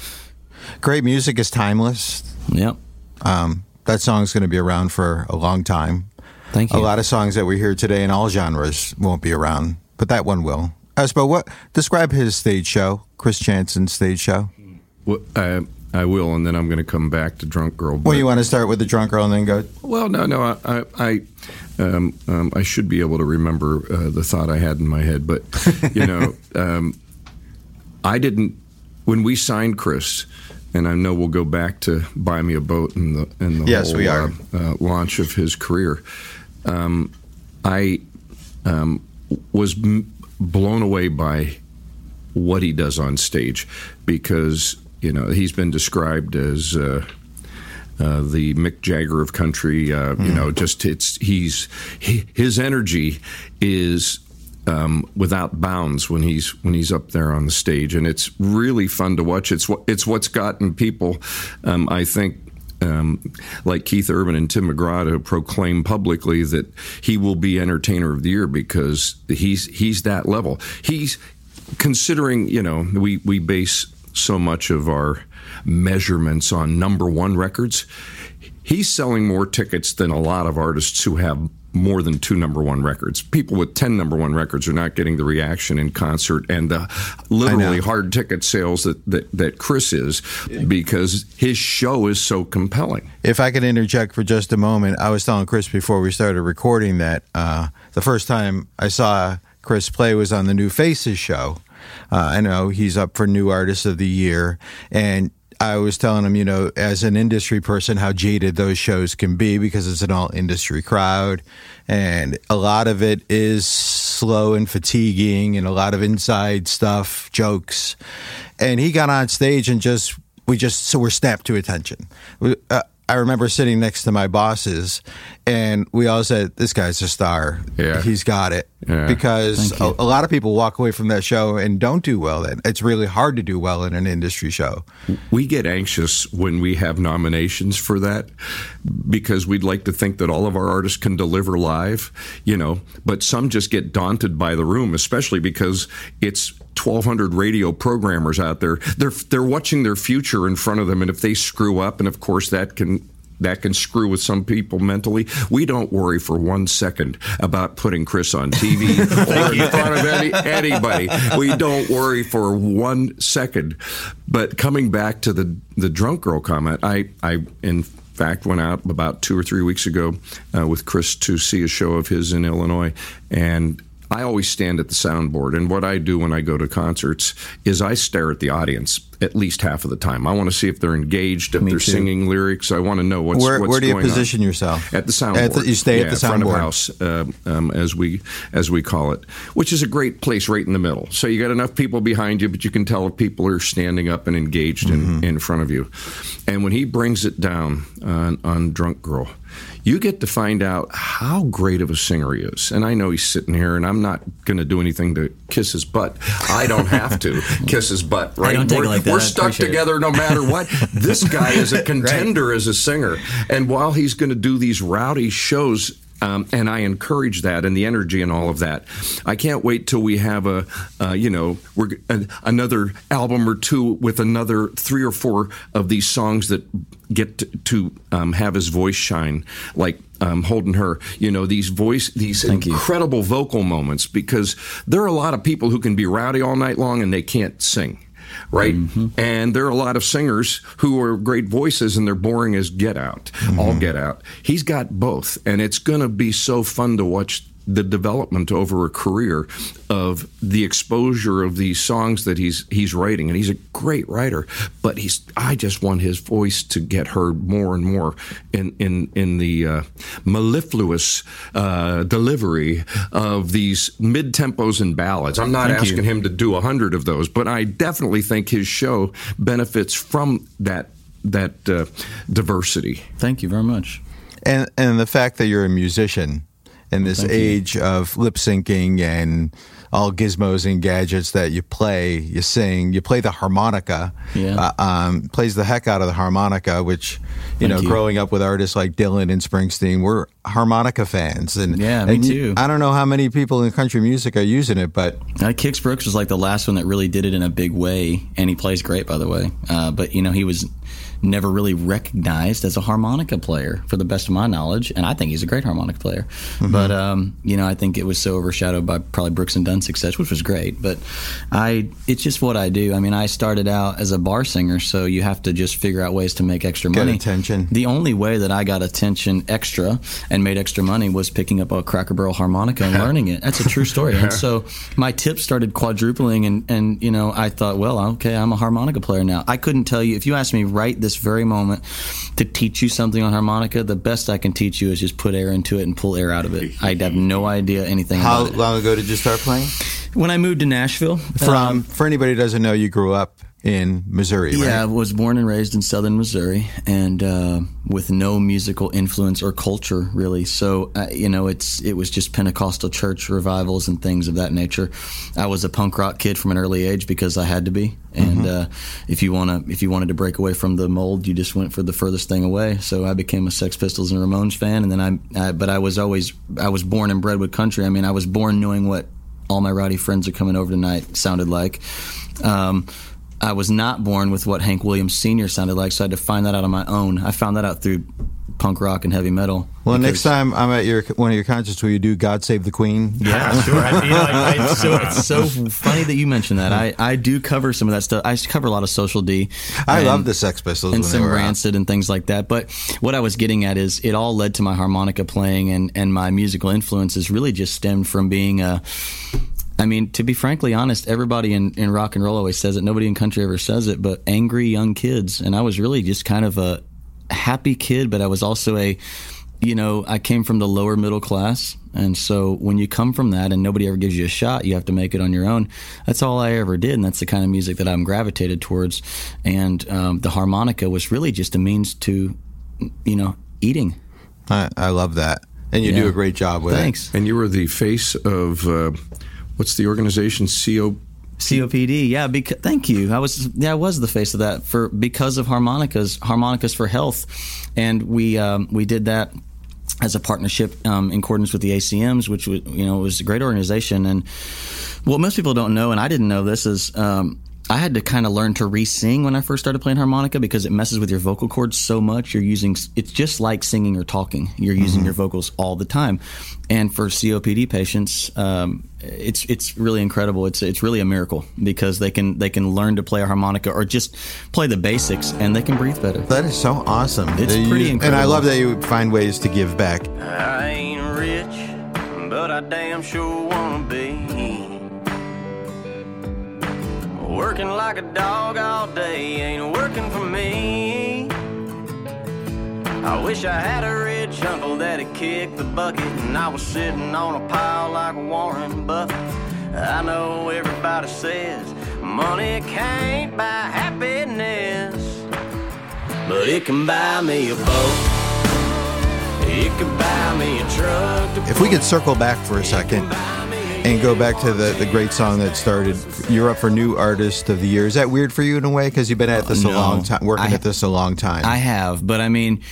Great music is timeless. Yep. Um, that song's going to be around for a long time. Thank you. A lot of songs that we hear today in all genres won't be around, but that one will. Espo, what describe his stage show, Chris Janson's stage show? Well, I, I will, and then I'm going to come back to Drunk Girl. Well, you want to start with the drunk girl and then go? Well, no, no, I, I, I, um, um, I should be able to remember uh, the thought I had in my head, but you know, um, I didn't. When we signed Chris, and I know we'll go back to buy me a boat and the and the Yes, whole, we are. Uh, uh, launch of his career. Um, I um, was m- blown away by what he does on stage because you know he's been described as uh, uh, the Mick Jagger of country. Uh, You know, just it's he's he, his energy is. Um, without bounds when he's when he's up there on the stage, and it's really fun to watch. It's what it's what's gotten people, um, I think, um, like Keith Urban and Tim McGraw to proclaim publicly that he will be Entertainer of the Year because he's he's that level. He's considering you know we we base so much of our measurements on number one records. He's selling more tickets than a lot of artists who have more than two number one records. People with 10 number one records are not getting the reaction in concert and the literally hard ticket sales that, that, that Chris is because his show is so compelling. If I could interject for just a moment, I was telling Chris before we started recording that uh, the first time I saw Chris play was on the New Faces show. Uh, I know he's up for New Artist of the Year, and I was telling him, you know, as an industry person, how jaded those shows can be because it's an all industry crowd. And a lot of it is slow and fatiguing and a lot of inside stuff, jokes. And he got on stage and just, we just, so we're snapped to attention. Uh, I remember sitting next to my bosses, and we all said, "This guy's a star. Yeah. he's got it." Yeah. Because a, a lot of people walk away from that show and don't do well. Then it's really hard to do well in an industry show. We get anxious when we have nominations for that because we'd like to think that all of our artists can deliver live, you know, but some just get daunted by the room, especially because it's 1200 radio programmers out there. They're they're watching their future in front of them and if they screw up and of course that can that can screw with some people mentally. We don't worry for one second about putting Chris on TV or in front of any, anybody. We don't worry for one second. But coming back to the the drunk girl comment, I I in fact went out about two or three weeks ago uh, with Chris to see a show of his in Illinois, and I always stand at the soundboard, and what I do when I go to concerts is I stare at the audience at least half of the time. I want to see if they're engaged, if Me they're too. singing lyrics. I want to know what's where what's where do you going on. position yourself? At the soundboard. At the- you stay at Yeah, the front of soundboard. house, uh, um, as we as we call it, which is a great place right in the middle. So you got enough people behind you, but you can tell if people are standing up and engaged Mm-hmm. in, in front of you. And when he brings it down on, on Drunk Girl, you get to find out how great of a singer he is. And I know he's sitting here, and I'm not going to do anything to kiss his butt. I don't have to kiss his butt, right? don't take it we're like we're stuck appreciate it. together no matter what. this guy is a contender as a singer. And while he's going to do these rowdy shows, um, and I encourage that and the energy and all of that. I can't wait till we have a, uh, you know, we're an- another album or two with another three or four of these songs that get to, to um, have his voice shine, like um, holding her. You know, these voice, these incredible vocal moments, because there are a lot of people who can be rowdy all night long and they can't sing right? Mm-hmm. And there are a lot of singers who are great voices and they're boring as get out, all mm-hmm. get out. He's got both, and it's going to be so fun to watch the development over a career of the exposure of these songs that he's he's writing and he's a great writer but he's I just want his voice to get heard more and more in in in the uh, mellifluous uh, delivery of these mid tempos and ballads I'm not Thank you. asking him to do a hundred of those, but I definitely think his show benefits from that that uh, diversity. Thank you very much. And and the fact that you're a musician in this Thank you. age of lip syncing and all gizmos and gadgets that you play, you sing, you play the harmonica. Yeah. Uh, um, plays the heck out of the harmonica, which you Thank know, you. growing up with artists like Dylan and Springsteen, we're harmonica fans. And Yeah, me and too. I don't know how many people in country music are using it, but Uh, Kix Brooks was like the last one that really did it in a big way, and he plays great, by the way. Uh, but you know, he was never really recognized as a harmonica player, for the best of my knowledge, and I think he's a great harmonica player. Mm-hmm. But um, you know, I think it was so overshadowed by probably Brooks and Dunn's success, which was great. But I, it's just what I do. I mean, I started out as a bar singer, so you have to just figure out ways to make extra Get money. attention. The only way that I got attention extra and made extra money was picking up a Cracker Barrel harmonica and learning it. That's a true story. And so my tips started quadrupling, and, and you know, I thought, well, okay, I'm a harmonica player now. I couldn't tell you, if you asked me right this very moment to teach you something on harmonica, the best I can teach you is just put air into it and pull air out of it. I have no idea anything how long ago did you start playing? When I moved to Nashville, From um, for anybody who doesn't know, you grew up in Missouri, right? Yeah, I was born and raised in southern Missouri, and uh, with no musical influence or culture really. So uh, you know, it's it was just Pentecostal church revivals and things of that nature. I was a punk rock kid from an early age because I had to be. And uh, if you wanna, if you wanted to break away from the mold, you just went for the furthest thing away. So I became a Sex Pistols and Ramones fan, and then I, I but I was always I was born and bred with country. I mean, I was born knowing what all my rowdy friends are coming over tonight sounded like. Um, I was not born with what Hank Williams Sr. sounded like, so I had to find that out on my own. I found that out through punk rock and heavy metal. Well, next time I'm at your one of your concerts, will you do "God Save the Queen"? Yeah, sure. I, you know, I, I, so it's so funny that you mentioned that. I, I do cover some of that stuff. I cover a lot of Social D. I and- love the Sex Pistols and some were out. Rancid and things like that. But what I was getting at is it all led to my harmonica playing and and my musical influences really just stemmed from being a. I mean, to be frankly honest, everybody in, in rock and roll always says it. Nobody in country ever says it, but angry young kids. And I was really just kind of a happy kid, but I was also a, you know, I came from the lower middle class. And so when you come from that and nobody ever gives you a shot, you have to make it on your own. That's all I ever did. And that's the kind of music that I'm gravitated towards. And um, the harmonica was really just a means to, you know, eating. I, I love that, and you do a great job with it. Thanks. And you were the face of uh, what's the organization? CO. COPD, yeah. Thank you. I was yeah, I was the face of that for because of harmonicas, harmonicas for health, and we um, we did that as a partnership um, in accordance with the ACMs, which was you know was a great organization. And what most people don't know, and I didn't know this, is um, I had to kind of learn to re-sing when I first started playing harmonica because it messes with your vocal cords so much. You're using it's just like singing or talking. You're using Mm-hmm. your vocals all the time, and for COPD patients, um, it's it's really incredible. It's it's really a miracle because they can they can learn to play a harmonica or just play the basics and they can breathe better. That is so awesome. It's That you- pretty And I love that you find ways to give back. I ain't rich, but I damn sure wanna be. Working like a dog all day ain't working for me. I wish I had a rich uncle that'd kick the bucket and I was sitting on a pile like Warren Buffett. I know everybody says money can't buy happiness, but it can buy me a boat. It can buy me a truck. To If we could circle back for a second and go back to the, the great song that started, you're up for New Artist of the Year. Is that weird for you in a way? Because you've been at this a No. long time, working I- at this a long time. I have, but I mean,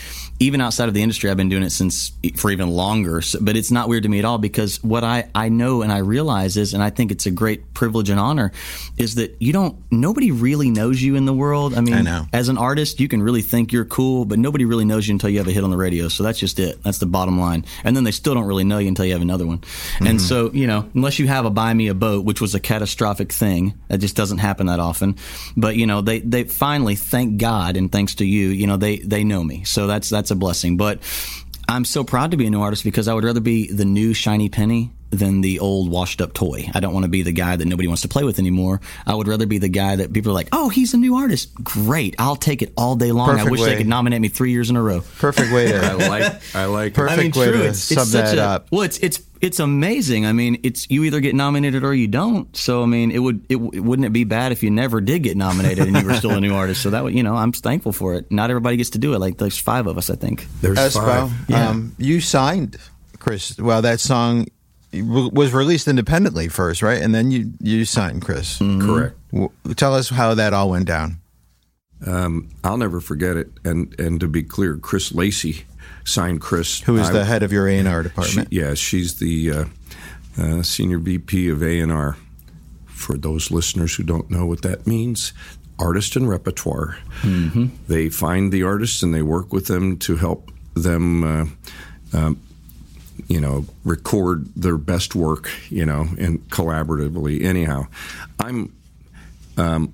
even outside of the industry, I've been doing it since for even longer. So, but it's not weird to me at all because what I, I know and I realize is, and I think it's a great privilege and honor, is that you don't, nobody really knows you in the world. I mean, I as an artist, you can really think you're cool, but nobody really knows you until you have a hit on the radio. So that's just it. That's the bottom line. And then they still don't really know you until you have another one. Mm-hmm. And so, you know, unless you have a buy me a boat, which was a catastrophic thing, that just doesn't happen that often. But, you know, they, they finally, thank God and thanks to you, you know, they, they know me. So that's, that's a blessing. But I'm so proud to be a new artist because I would rather be the new shiny penny than the old washed up toy. I don't want to be the guy that nobody wants to play with anymore. I would rather be the guy that people are like, "Oh, he's a new artist. Great. I'll take it all day long. I wish way. they could nominate me 3 years in a row." Perfect way to. I like. I like. Perfect I mean, way true. to it's, sum it's such that a, up. Well, it's it's it's amazing. I mean, it's you either get nominated or you don't. So I mean, it would it, wouldn't it be bad if you never did get nominated and you were still a new artist? So that would you know, I'm thankful for it. Not everybody gets to do it. Like there's five of us, I think. There's Espo, five. Yeah. um, you signed Chris. Well, that song was released independently first, right? And then you you signed Chris. Correct. W- Tell us how that all went down. Um, I'll never forget it. And and to be clear, Chris Lacey signed Chris, Who is I- the head of your A and R She, department? yeah, she's the uh, uh, senior VP of A and R. For those listeners who don't know what that means, artist and repertoire. They find the artists and they work with them to help them. Uh, um, you know, record their best work, you know, and collaboratively. Anyhow, I'm um,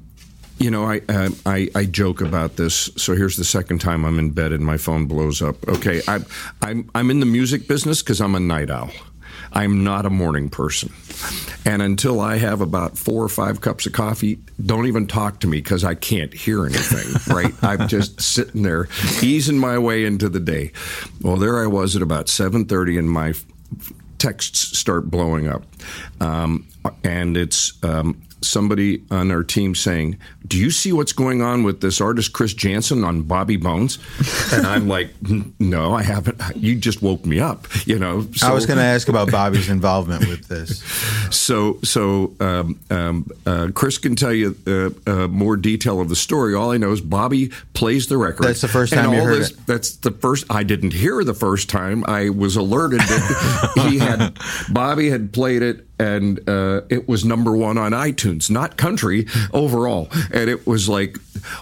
you know, I, uh, I I joke about this. So here's the second time I'm in bed and my phone blows up. Okay, I'm I'm I'm in the music business because I'm a night owl. I'm not a morning person, and until I have about four or five cups of coffee, don't even talk to me because I can't hear anything. Right? I'm just sitting there, easing my way into the day. Well, there I was at about seven thirty, and my texts start blowing up. Um, and it's um, somebody on our team saying, Do you see what's going on with this artist, Chris Janson, on Bobby Bones? And I'm like, No, I haven't. You just woke me up, you know. I was going to ask about Bobby's involvement with this. So, so um, um, uh, Chris can tell you uh, uh, more detail of the story. All I know is Bobby plays the record. That's the first time you heard this- it. That's the first. I didn't hear the first time. I was alerted that he had Bobby had played it, and uh, it was number one on iTunes, not country overall. And it was like,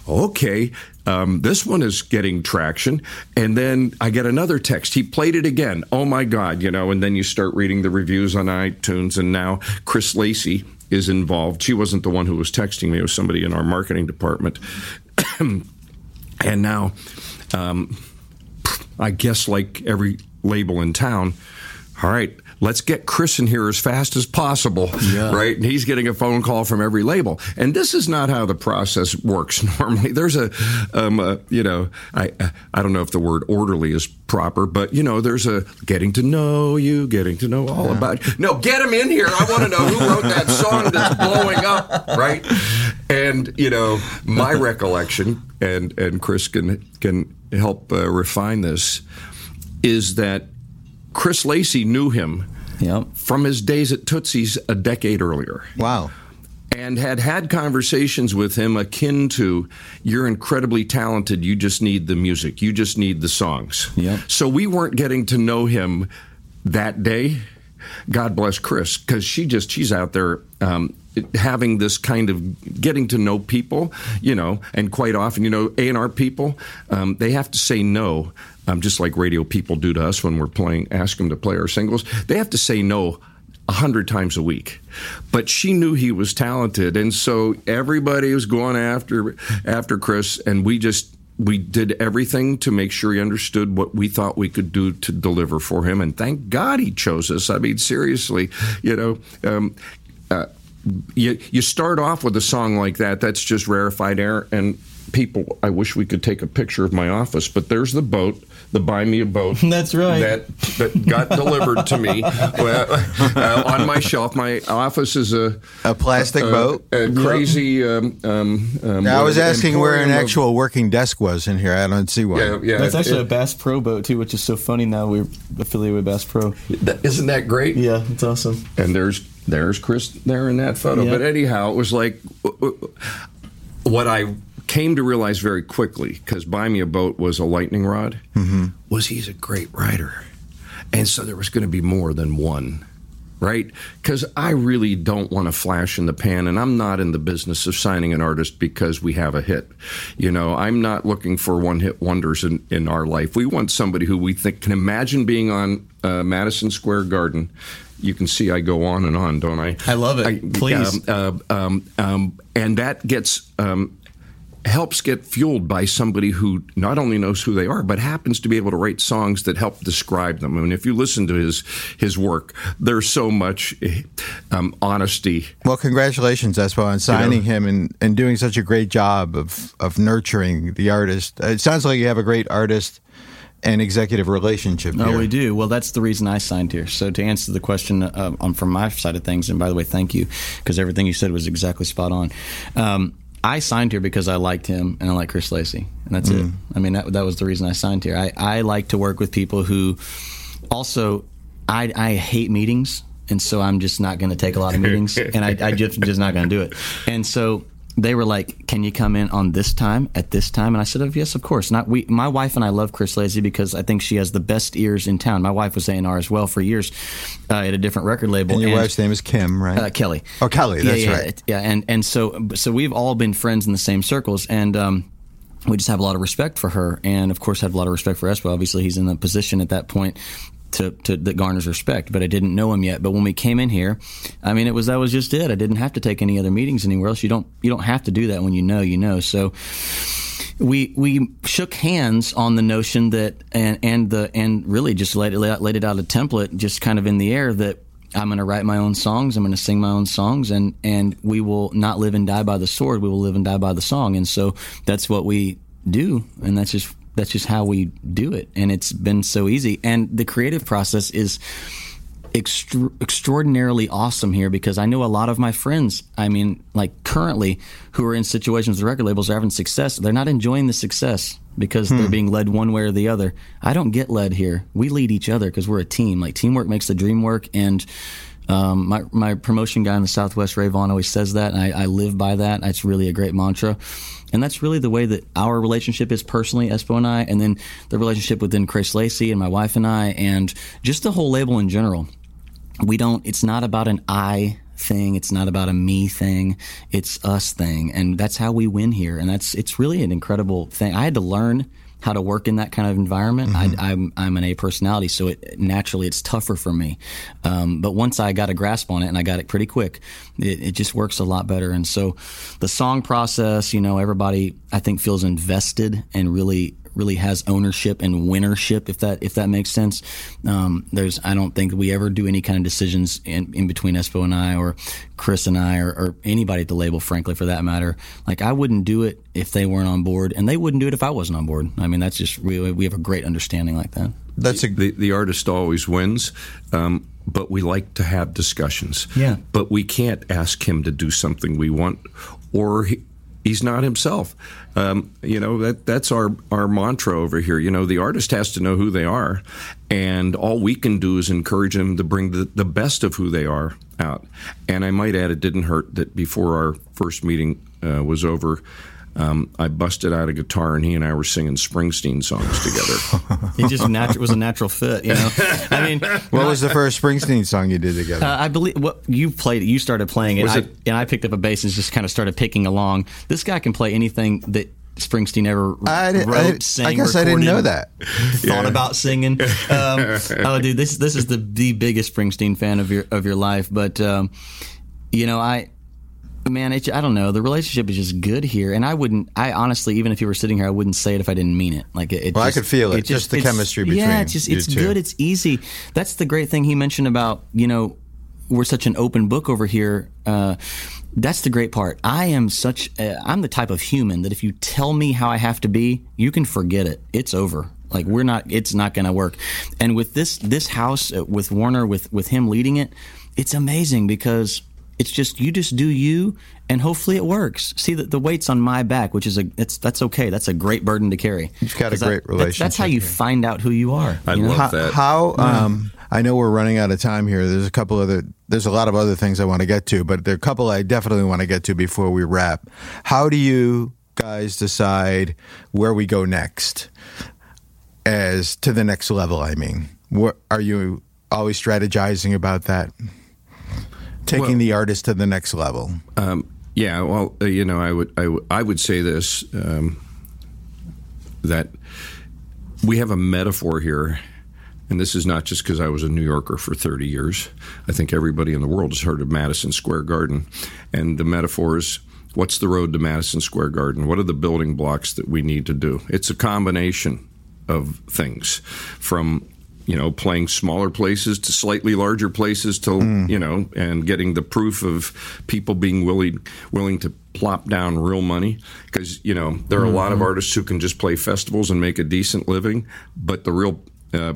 okay. Um, this one is getting traction. And then I get another text. He played it again. Oh my God, you know, and then you start reading the reviews on iTunes. And now Chris Lacey is involved. She wasn't the one who was texting me, it was somebody in our marketing department. and now, um, I guess, like every label in town, all right, let's get Chris in here as fast as possible, right? And he's getting a phone call from every label. And this is not how the process works normally. There's a, um, a you know, I I don't know if the word orderly is proper, but you know, there's a getting to know you, getting to know all about. You. No, get him in here. I want to know who wrote that song that's blowing up, right? And you know, my recollection, and and Chris can can help uh, refine this, is that Chris Lacey knew him from his days at Tootsie's a decade earlier. Wow. And had had conversations with him akin to, you're incredibly talented, you just need the music, you just need the songs. Yep. So we weren't getting to know him that day. God bless Chris, because she just, she's out there um, having this kind of getting to know people, you know, and quite often, you know, A&R people, um, they have to say no um, just like radio people do to us when we're playing, ask them to play our singles. They have to say no a hundred times a week. But she knew he was talented, and so everybody was going after after Chris, and we just we did everything to make sure he understood what we thought we could do to deliver for him. And thank God he chose us. I mean, seriously, you know. Um, uh, you you start off with a song like that. That's just rarefied air, and people. I wish we could take a picture of my office, but there's the boat. The buy me a boat. That's right. That that got delivered to me well, uh, on my shelf. My office is a a plastic boat. a crazy. Um, um, um, Now, I was asking where an emporium of- actual working desk was in here. I don't see one. Yeah, yeah. That's actually it- a Bass Pro boat too, which is so funny. Now we're affiliated with Bass Pro. That, isn't that great? Yeah, it's awesome. And there's there's Chris there in that photo. Yeah. But anyhow, it was like what I came to realize very quickly because buy me a boat was a lightning rod. Mm-hmm. Was he's a great writer, and so there was going to be more than one. Right? Because I really don't want to flash in the pan, and I'm not in the business of signing an artist because we have a hit. You know, I'm not looking for one hit wonders in, in our life. We want somebody who we think can imagine being on uh, Madison Square Garden. You can see I go on and on, don't I? I love it. Please. Um, uh, um, um, and that gets um, helps get fueled by somebody who not only knows who they are, but happens to be able to write songs that help describe them. I mean, if you listen to his his work, there's so much um, honesty. Well, congratulations, Espo, on signing him and, and doing such a great job of, of nurturing the artist. It sounds like you have a great artist and executive relationship No, here. Oh, we do. Well, that's the reason I signed here. So to answer the question uh, um, from my side of things, and by the way, thank you because everything you said was exactly spot on. Um, I signed here because I liked him and I like Chris Lacey, and that's Mm. it. I mean, that, that was the reason I signed here. I, I like to work with people who also I, I hate meetings, and so I'm just not going to take a lot of meetings, and I, I just just not going to do it. And so they were like, "Can you come in on this time at this time?" And I said, oh, "Yes, of course." Not we. My wife and I love Chris Lacey because I think she has the best ears in town. My wife was A&R as well for years uh, at a different record label. And your wife's name is Kim, right? Uh, Kelly. Oh, Kelly, Yeah, that's yeah, right. Yeah, and and so so we've all been friends in the same circles, and um, we just have a lot of respect for her, and of course have a lot of respect for Espo. Obviously, he's in a position at that point. To, to that garners respect, but I didn't know him yet. But when we came in here, I mean, it was that was just it. I didn't have to take any other meetings anywhere else. You don't you don't have to do that when you know you know. So we we shook hands on the notion that and and the and really just laid it laid it out a template just kind of in the air that I'm going to write my own songs. I'm going to sing my own songs, and and we will not live and die by the sword. We will live and die by the song. And so that's what we do, and that's just that's just how we do it. And it's been so easy. And the creative process is extra- extraordinarily awesome here because I know a lot of my friends, I mean, like currently, who are in situations with record labels are having success. They're not enjoying the success because they're Hmm. being led one way or the other. I don't get led here. We lead each other because we're a team. Like teamwork makes the dream work. And um, my, my promotion guy in the Southwest, Ray Vaughn, always says that. And I, I live by that. It's really a great mantra. And that's really the way that our relationship is personally, Espo and I, and then the relationship within Chris Lacey and my wife and I, and just the whole label in general. We don't it's not about an i thing it's not about a me thing it's us thing and that's how we win here and that's it's really an incredible thing. I had to learn how to work in that kind of environment I, I'm, I'm an a personality so it naturally it's tougher for me. Um, but once i got a grasp on it and i got it pretty quick it, it just works a lot better. And so the song process you know everybody i think feels invested and really really has ownership and winnership, if that if that makes sense. Um, there's I don't think we ever do any kind of decisions in, in between Espo and I, or Chris and I, or, or anybody at the label, frankly, for that matter. Like I wouldn't do it if they weren't on board, and they wouldn't do it if I wasn't on board. I mean, that's just we we have a great understanding like that. That's a, the the artist always wins. Um, but we like to have discussions. Yeah. But we can't ask him to do something we want, or he, he's not himself. Um, you know that that's our our mantra over here. You know, the artist has to know who they are, and all we can do is encourage them to bring the, the best of who they are out. And I might add, it didn't hurt that before our first meeting uh, was over. Um, I busted out a guitar and he and I were singing Springsteen songs together. It just natu- was a natural fit, you know. I mean, What was the first Springsteen song you did together? Uh, I believe what you played. You started playing it, Was I, it- and I picked up a bass and just kind of started picking along. This guy can play anything that Springsteen ever I di- I wrote, di- sang, I guess I didn't know that. Thought Yeah. about singing. Um, oh, dude, this this is the the biggest Springsteen fan of your of your life. But um, you know, I man, it, I don't know. The relationship is just good here, and I wouldn't. I honestly, even if you were sitting here, I wouldn't say it if I didn't mean it. Like it. it Well, I just- could feel it, just the it's- chemistry Yeah, between it's just it's two. good. It's easy. That's the great thing he mentioned about you know we're such an open book over here. Uh, that's the great part. I am such. i I'm the type of human that if you tell me how I have to be, you can forget it. It's over. Like we're not. It's not going to work. And with this this house uh, with Warner with with him leading it, it's amazing because it's just you just do you, and hopefully it works. See that the weight's on my back, which is a it's that's okay. That's a great burden to carry. You've got a 'Cause that- great that's- That's how you find out who you are. you know? how, How? Um, I know we're running out of time here. There's a couple other. There's a lot of other things I want to get to, but there are a couple I definitely want to get to before we wrap. How do you guys decide where we go next? As to the next level, I mean, what are you always strategizing about that? Taking Well- the artist to the next level. Um, yeah, well, uh, you know, I would, I I would say this um, that we have a metaphor here, and this is not just because I was a New Yorker for 30 years. I think everybody in the world has heard of Madison Square Garden, and the metaphor is. What's the road to Madison Square Garden? What are the building blocks that we need to do? It's a combination of things from you know playing smaller places to slightly larger places to you know and getting the proof of people being willing willing to plop down real money. Because you know there are a lot of Mhm. artists who can just play festivals and make a decent living but the real uh,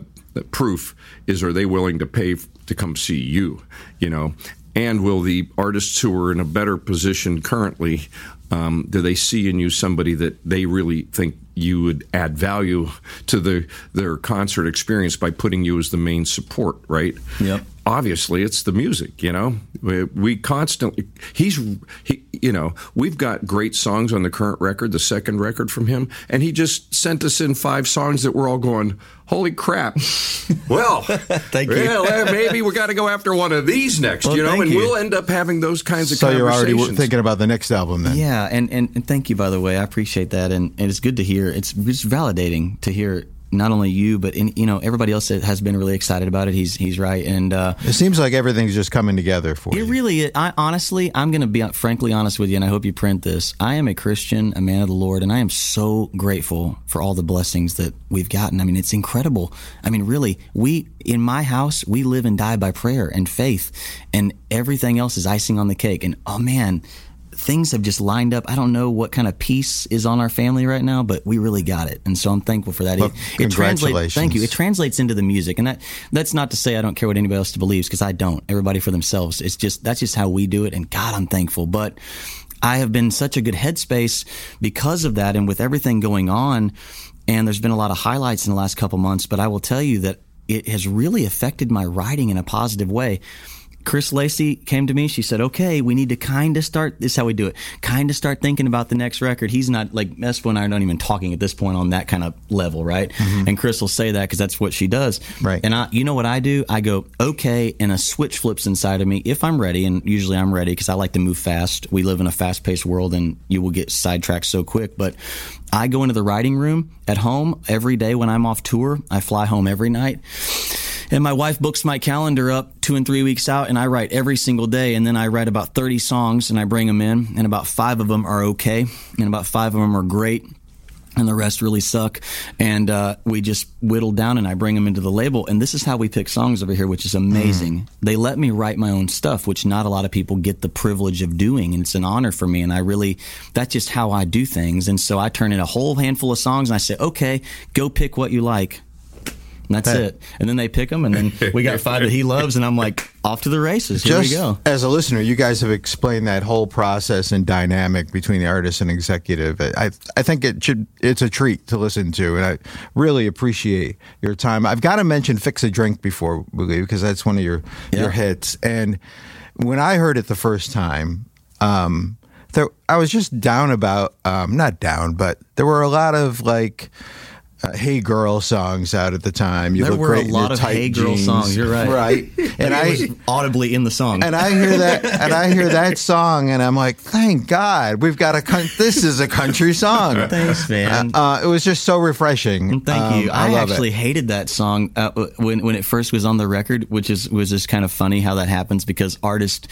proof is are they willing to pay to come see you you know? And will the artists who are in a better position currently um, do they see in you somebody that they really think you would add value to the their concert experience by putting you as the main support right Yep. obviously it's the music you know we, we constantly he's he you know we've got great songs on the current record the second record from him and he just sent us in five songs that we're all going holy crap well thank you. well, eh, maybe we got to go after one of these next Well, you know and you. we'll end up having those kinds of So you're already thinking about the next album then? Yeah, and, and, and thank you, by the way. I appreciate that. And, and it's good to hear. It's, it's validating to hear not only you, but in, you know everybody else that has been really excited about it. He's he's right. And uh, It seems like everything's just coming together for you. it really, I honestly, I'm going to be frankly honest with you, and I hope you print this. I am a Christian, a man of the Lord, and I am so grateful for all the blessings that we've gotten. I mean, it's incredible. I mean, really, we in my house, we live and die by prayer and faith, and everything else is icing on the cake. And oh man. Things have just lined up. I don't know what kind of peace is on our family right now, but we really got it, and so I'm thankful for that. Well, it translates. congratulations. Thank you. It translates into the music, and that that's not to say I don't care what anybody else believes because I don't. Everybody for themselves. It's just that's just how we do it, and God, I'm thankful. But I have been such a good headspace because of that, and with everything going on, and there's been a lot of highlights in the last couple months. But I will tell you that it has really affected my writing in a positive way. Chris Lacey came to me. She said, "Okay, we need to kind of start. This is how we do it. Kind of start thinking about the next record." He's not like Espo and I are not even talking at this point on that kind of level, right? Mm-hmm. And Chris will say that because that's what she does, right? And I, you know what I do? I go, "Okay," and a switch flips inside of me if I'm ready, and usually I'm ready because I like to move fast. We live in a fast-paced world, and you will get sidetracked so quick, but. I go into the writing room at home every day when I'm off tour. I fly home every night. And my wife books my calendar up two and three weeks out, and I write every single day. And then I write about 30 songs and I bring them in, and about five of them are okay, and about five of them are great. And the rest really suck. And uh, we just whittle down and I bring them into the label. And this is how we pick songs over here, which is amazing. They let me write my own stuff, which not a lot of people get the privilege of doing. And it's an honor for me. And I really, that's just how I do things. And so I turn in a whole handful of songs and I say, okay, go pick what you like. That's Hey. it. And then they pick them, and then we got five that he loves, and I'm like, off to the races. Here Just we go. as a listener, you guys have explained that whole process and dynamic between the artist and executive. I I think it should it's a treat to listen to, and I really appreciate your time. I've got to mention "Fix a Drink" before we leave because that's one of your your hits. And when I heard it the first time, um, there, I was just down about um, not down, but there were a lot of like. Uh, hey girl songs out at the time. You there look were a lot of Hey Girl jeans. songs. You're right. right. and I was audibly in the song. And I hear that, and I hear that song, and I'm like, thank God, we've got a. Con- this is a country song. Thanks, man. Uh, uh, it was just so refreshing. Thank Um, you. I, love actually it. hated that song uh, when when it first was on the record, which is was just kind of funny how that happens because artists,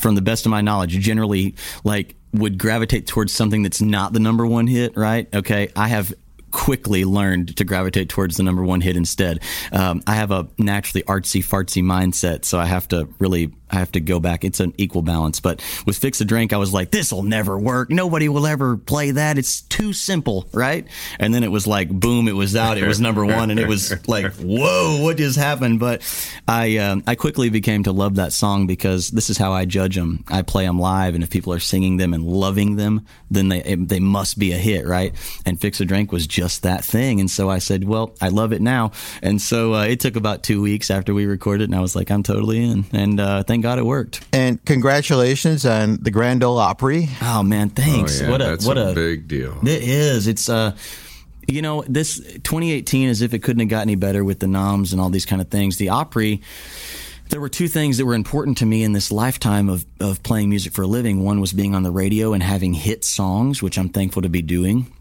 from the best of my knowledge, generally like would gravitate towards something that's not the number one hit. Right? Okay. I have quickly learned to gravitate towards the number one hit instead. Um, I have a naturally artsy fartsy mindset, so I have to really I have to go back. It's an equal balance. But with Fix a Drink, I was like, this will never work. Nobody will ever play that. It's too simple, right? And then it was like, boom, it was out. It was number one, and it was like, whoa, what just happened? But I um, I quickly became to love that song because this is how I judge them. I play them live, and if people are singing them and loving them, then they they must be a hit, right? And Fix a Drink was just that thing. And so I said, well, I love it now. And so uh, it took about two weeks after we recorded, and I was like, I'm totally in. And uh, thank God it worked. And congratulations on the Grand Ole Opry. Oh man, thanks. Oh, yeah, what a that's what a a big deal. It is. It's uh you know, this 2018 as if it couldn't have got any better with the noms and all these kind of things. The Opry there were two things that were important to me in this lifetime of, of playing music for a living. One was being on the radio and having hit songs, which I'm thankful to be doing.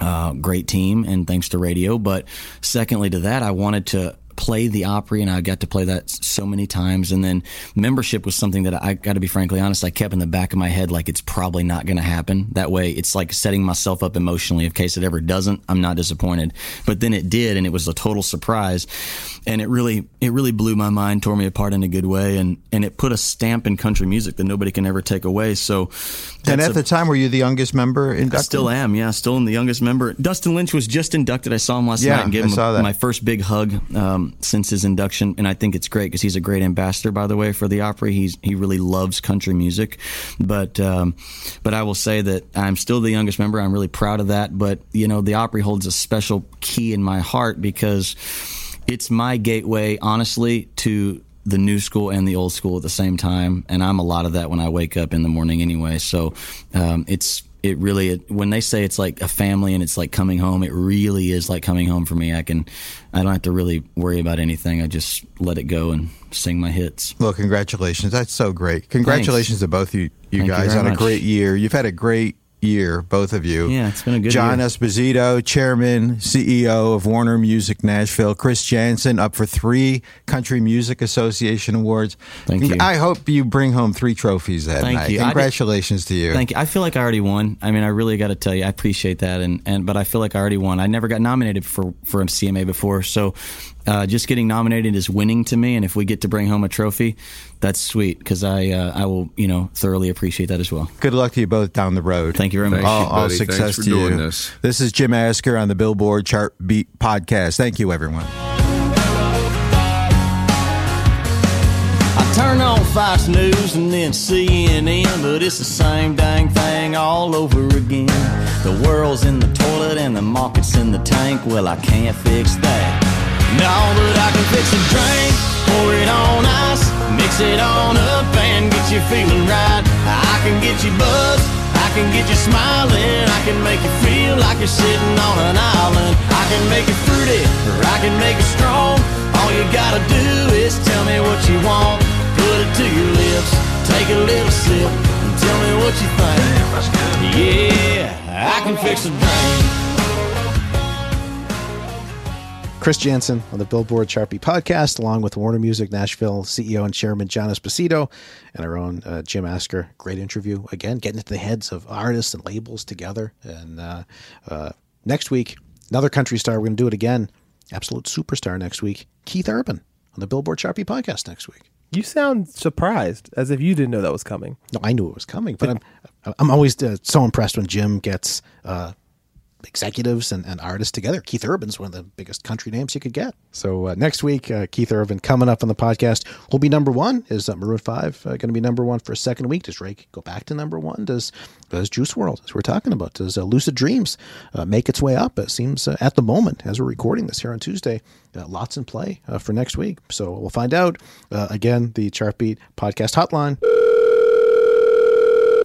Uh, great team, and thanks to radio. But secondly to that, I wanted to play the Opry, and I got to play that so many times. And then membership was something that I got to be frankly honest, I kept in the back of my head like it's probably not going to happen. That way, it's like setting myself up emotionally in case it ever doesn't. I'm not disappointed. But then it did, and it was a total surprise, and it really it really blew my mind, tore me apart in a good way, and and it put a stamp in country music that nobody can ever take away. So. And at a- the time, were you the youngest member inducted? I still am, yeah. Still in the youngest member. Dustin Lynch was just inducted. I saw him last Yeah, night and gave I him a- my first big hug um, since his induction, and I think it's great because he's a great ambassador, by the way, for the Opry. He's he really loves country music, but um, but I will say that I'm still the youngest member. I'm really proud of that. But you know, the Opry holds a special key in my heart because it's my gateway, honestly, to the new school and the old school at the same time. And I'm a lot of that when I wake up in the morning anyway. So um, it's it really it, when they say it's like a family and it's like coming home, it really is like coming home for me. I can I don't have to really worry about anything. I just let it go and sing my hits. Well, congratulations. That's so great. Congratulations to both you, you Thank guys very on a much. great year. You've had a great year, both of you. Yeah, it's been a good John year. Esposito, Chairman, CEO of Warner Music Nashville. Chris Janson up for three Country Music Association awards. Thank you. I hope you bring home three trophies that Thank night. you. I did- Congratulations to you. Thank you. I feel like I already won. I mean, I really got to tell you, I appreciate that, and, and but I feel like I already won. I never got nominated for for a CMA before, so uh, just getting nominated is winning to me. And if we get to bring home a trophy, that's sweet because I uh, I will you know thoroughly appreciate that as well. Good luck to you both down the road. Thank you very much. All, all buddy. Thanks success for to doing you. this. This is Jim Asker on the Billboard Chart Beat podcast. Thank you, everyone. I turn on Fox News and then CNN, but it's the same dang thing all over again. The world's in the toilet and the market's in the tank. Well, I can't fix that. No, but I can fix a drink, pour it on ice, mix it on up and get you feeling right. I can get you buzzed, I can get you smiling, I can make you feel like you're sitting on an island. I can make it fruity, or I can make it strong. All you gotta do is tell me what you want. Put it to your lips, take a little sip, and tell me what you think. Yeah, I can fix a drink. Chris Janson on the Billboard Chartbeat podcast, along with Warner Music Nashville CEO and Chairman John Esposito, and our own uh, Jim Asker. Great interview. Again, getting into the heads of artists and labels together. And uh, uh, next week, another country star. We're going to do it again. Absolute superstar next week. Keith Urban on the Billboard Chartbeat podcast next week. You sound surprised, as if you didn't know that was coming. No, I knew it was coming, but I'm I'm always uh, so impressed when Jim gets uh, executives and, and artists together. Keith Urban's one of the biggest country names you could get. So uh, next week, uh, Keith Urban coming up on the podcast will be number one. Is uh, Maroon Five uh, going to be number one for a second week? Does Drake go back to number one? Does does Juice WRLD, as we're talking about, does uh, Lucid Dreams uh, make its way up? It seems at the moment, as we're recording this here on Tuesday, lots in play for next week. So we'll find out. Again, the Chartbeat podcast hotline.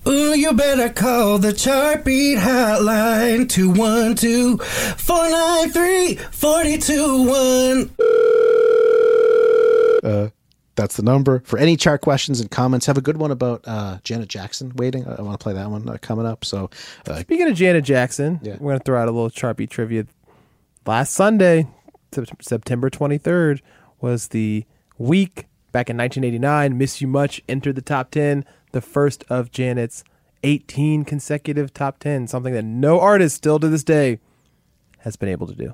Ooh, you better call the Chartbeat hotline 212 493 421. Uh, that's the number for any chart questions and comments. Have a good one about uh, Janet Jackson waiting. I, I want to play that one uh, coming up. So, uh, Speaking of Janet Jackson, we're going to throw out a little Chartbeat trivia. Last Sunday, September 23rd, was the week back in 1989. Miss You Much entered the top 10, the first of Janet's 18 consecutive top 10, something that no artist still to this day has been able to do.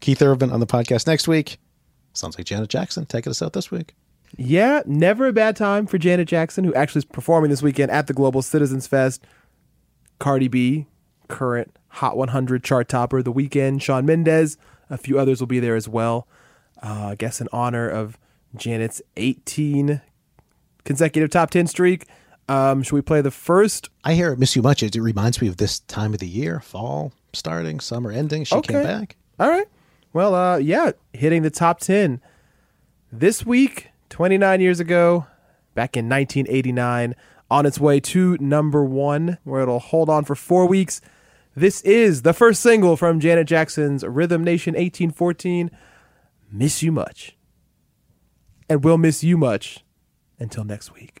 Keith Urban on the podcast next week. Sounds like Janet Jackson taking us out this week. Yeah, never a bad time for Janet Jackson, who actually is performing this weekend at the Global Citizens Fest. Cardi B, current Hot 100 chart topper. The Weeknd, Shawn Mendes, a few others will be there as well. Uh, I guess in honor of Janet's 18 consecutive top 10 streak. Um, should we play the first? I hear it miss you much. It reminds me of this time of the year, fall starting, summer ending. She came back. All right. Well, uh, yeah, hitting the top 10 this week, 29 years ago, back in 1989, on its way to number one, where it'll hold on for four weeks. This is the first single from Janet Jackson's Rhythm Nation 1814, Miss You Much. And we'll miss you much until next week.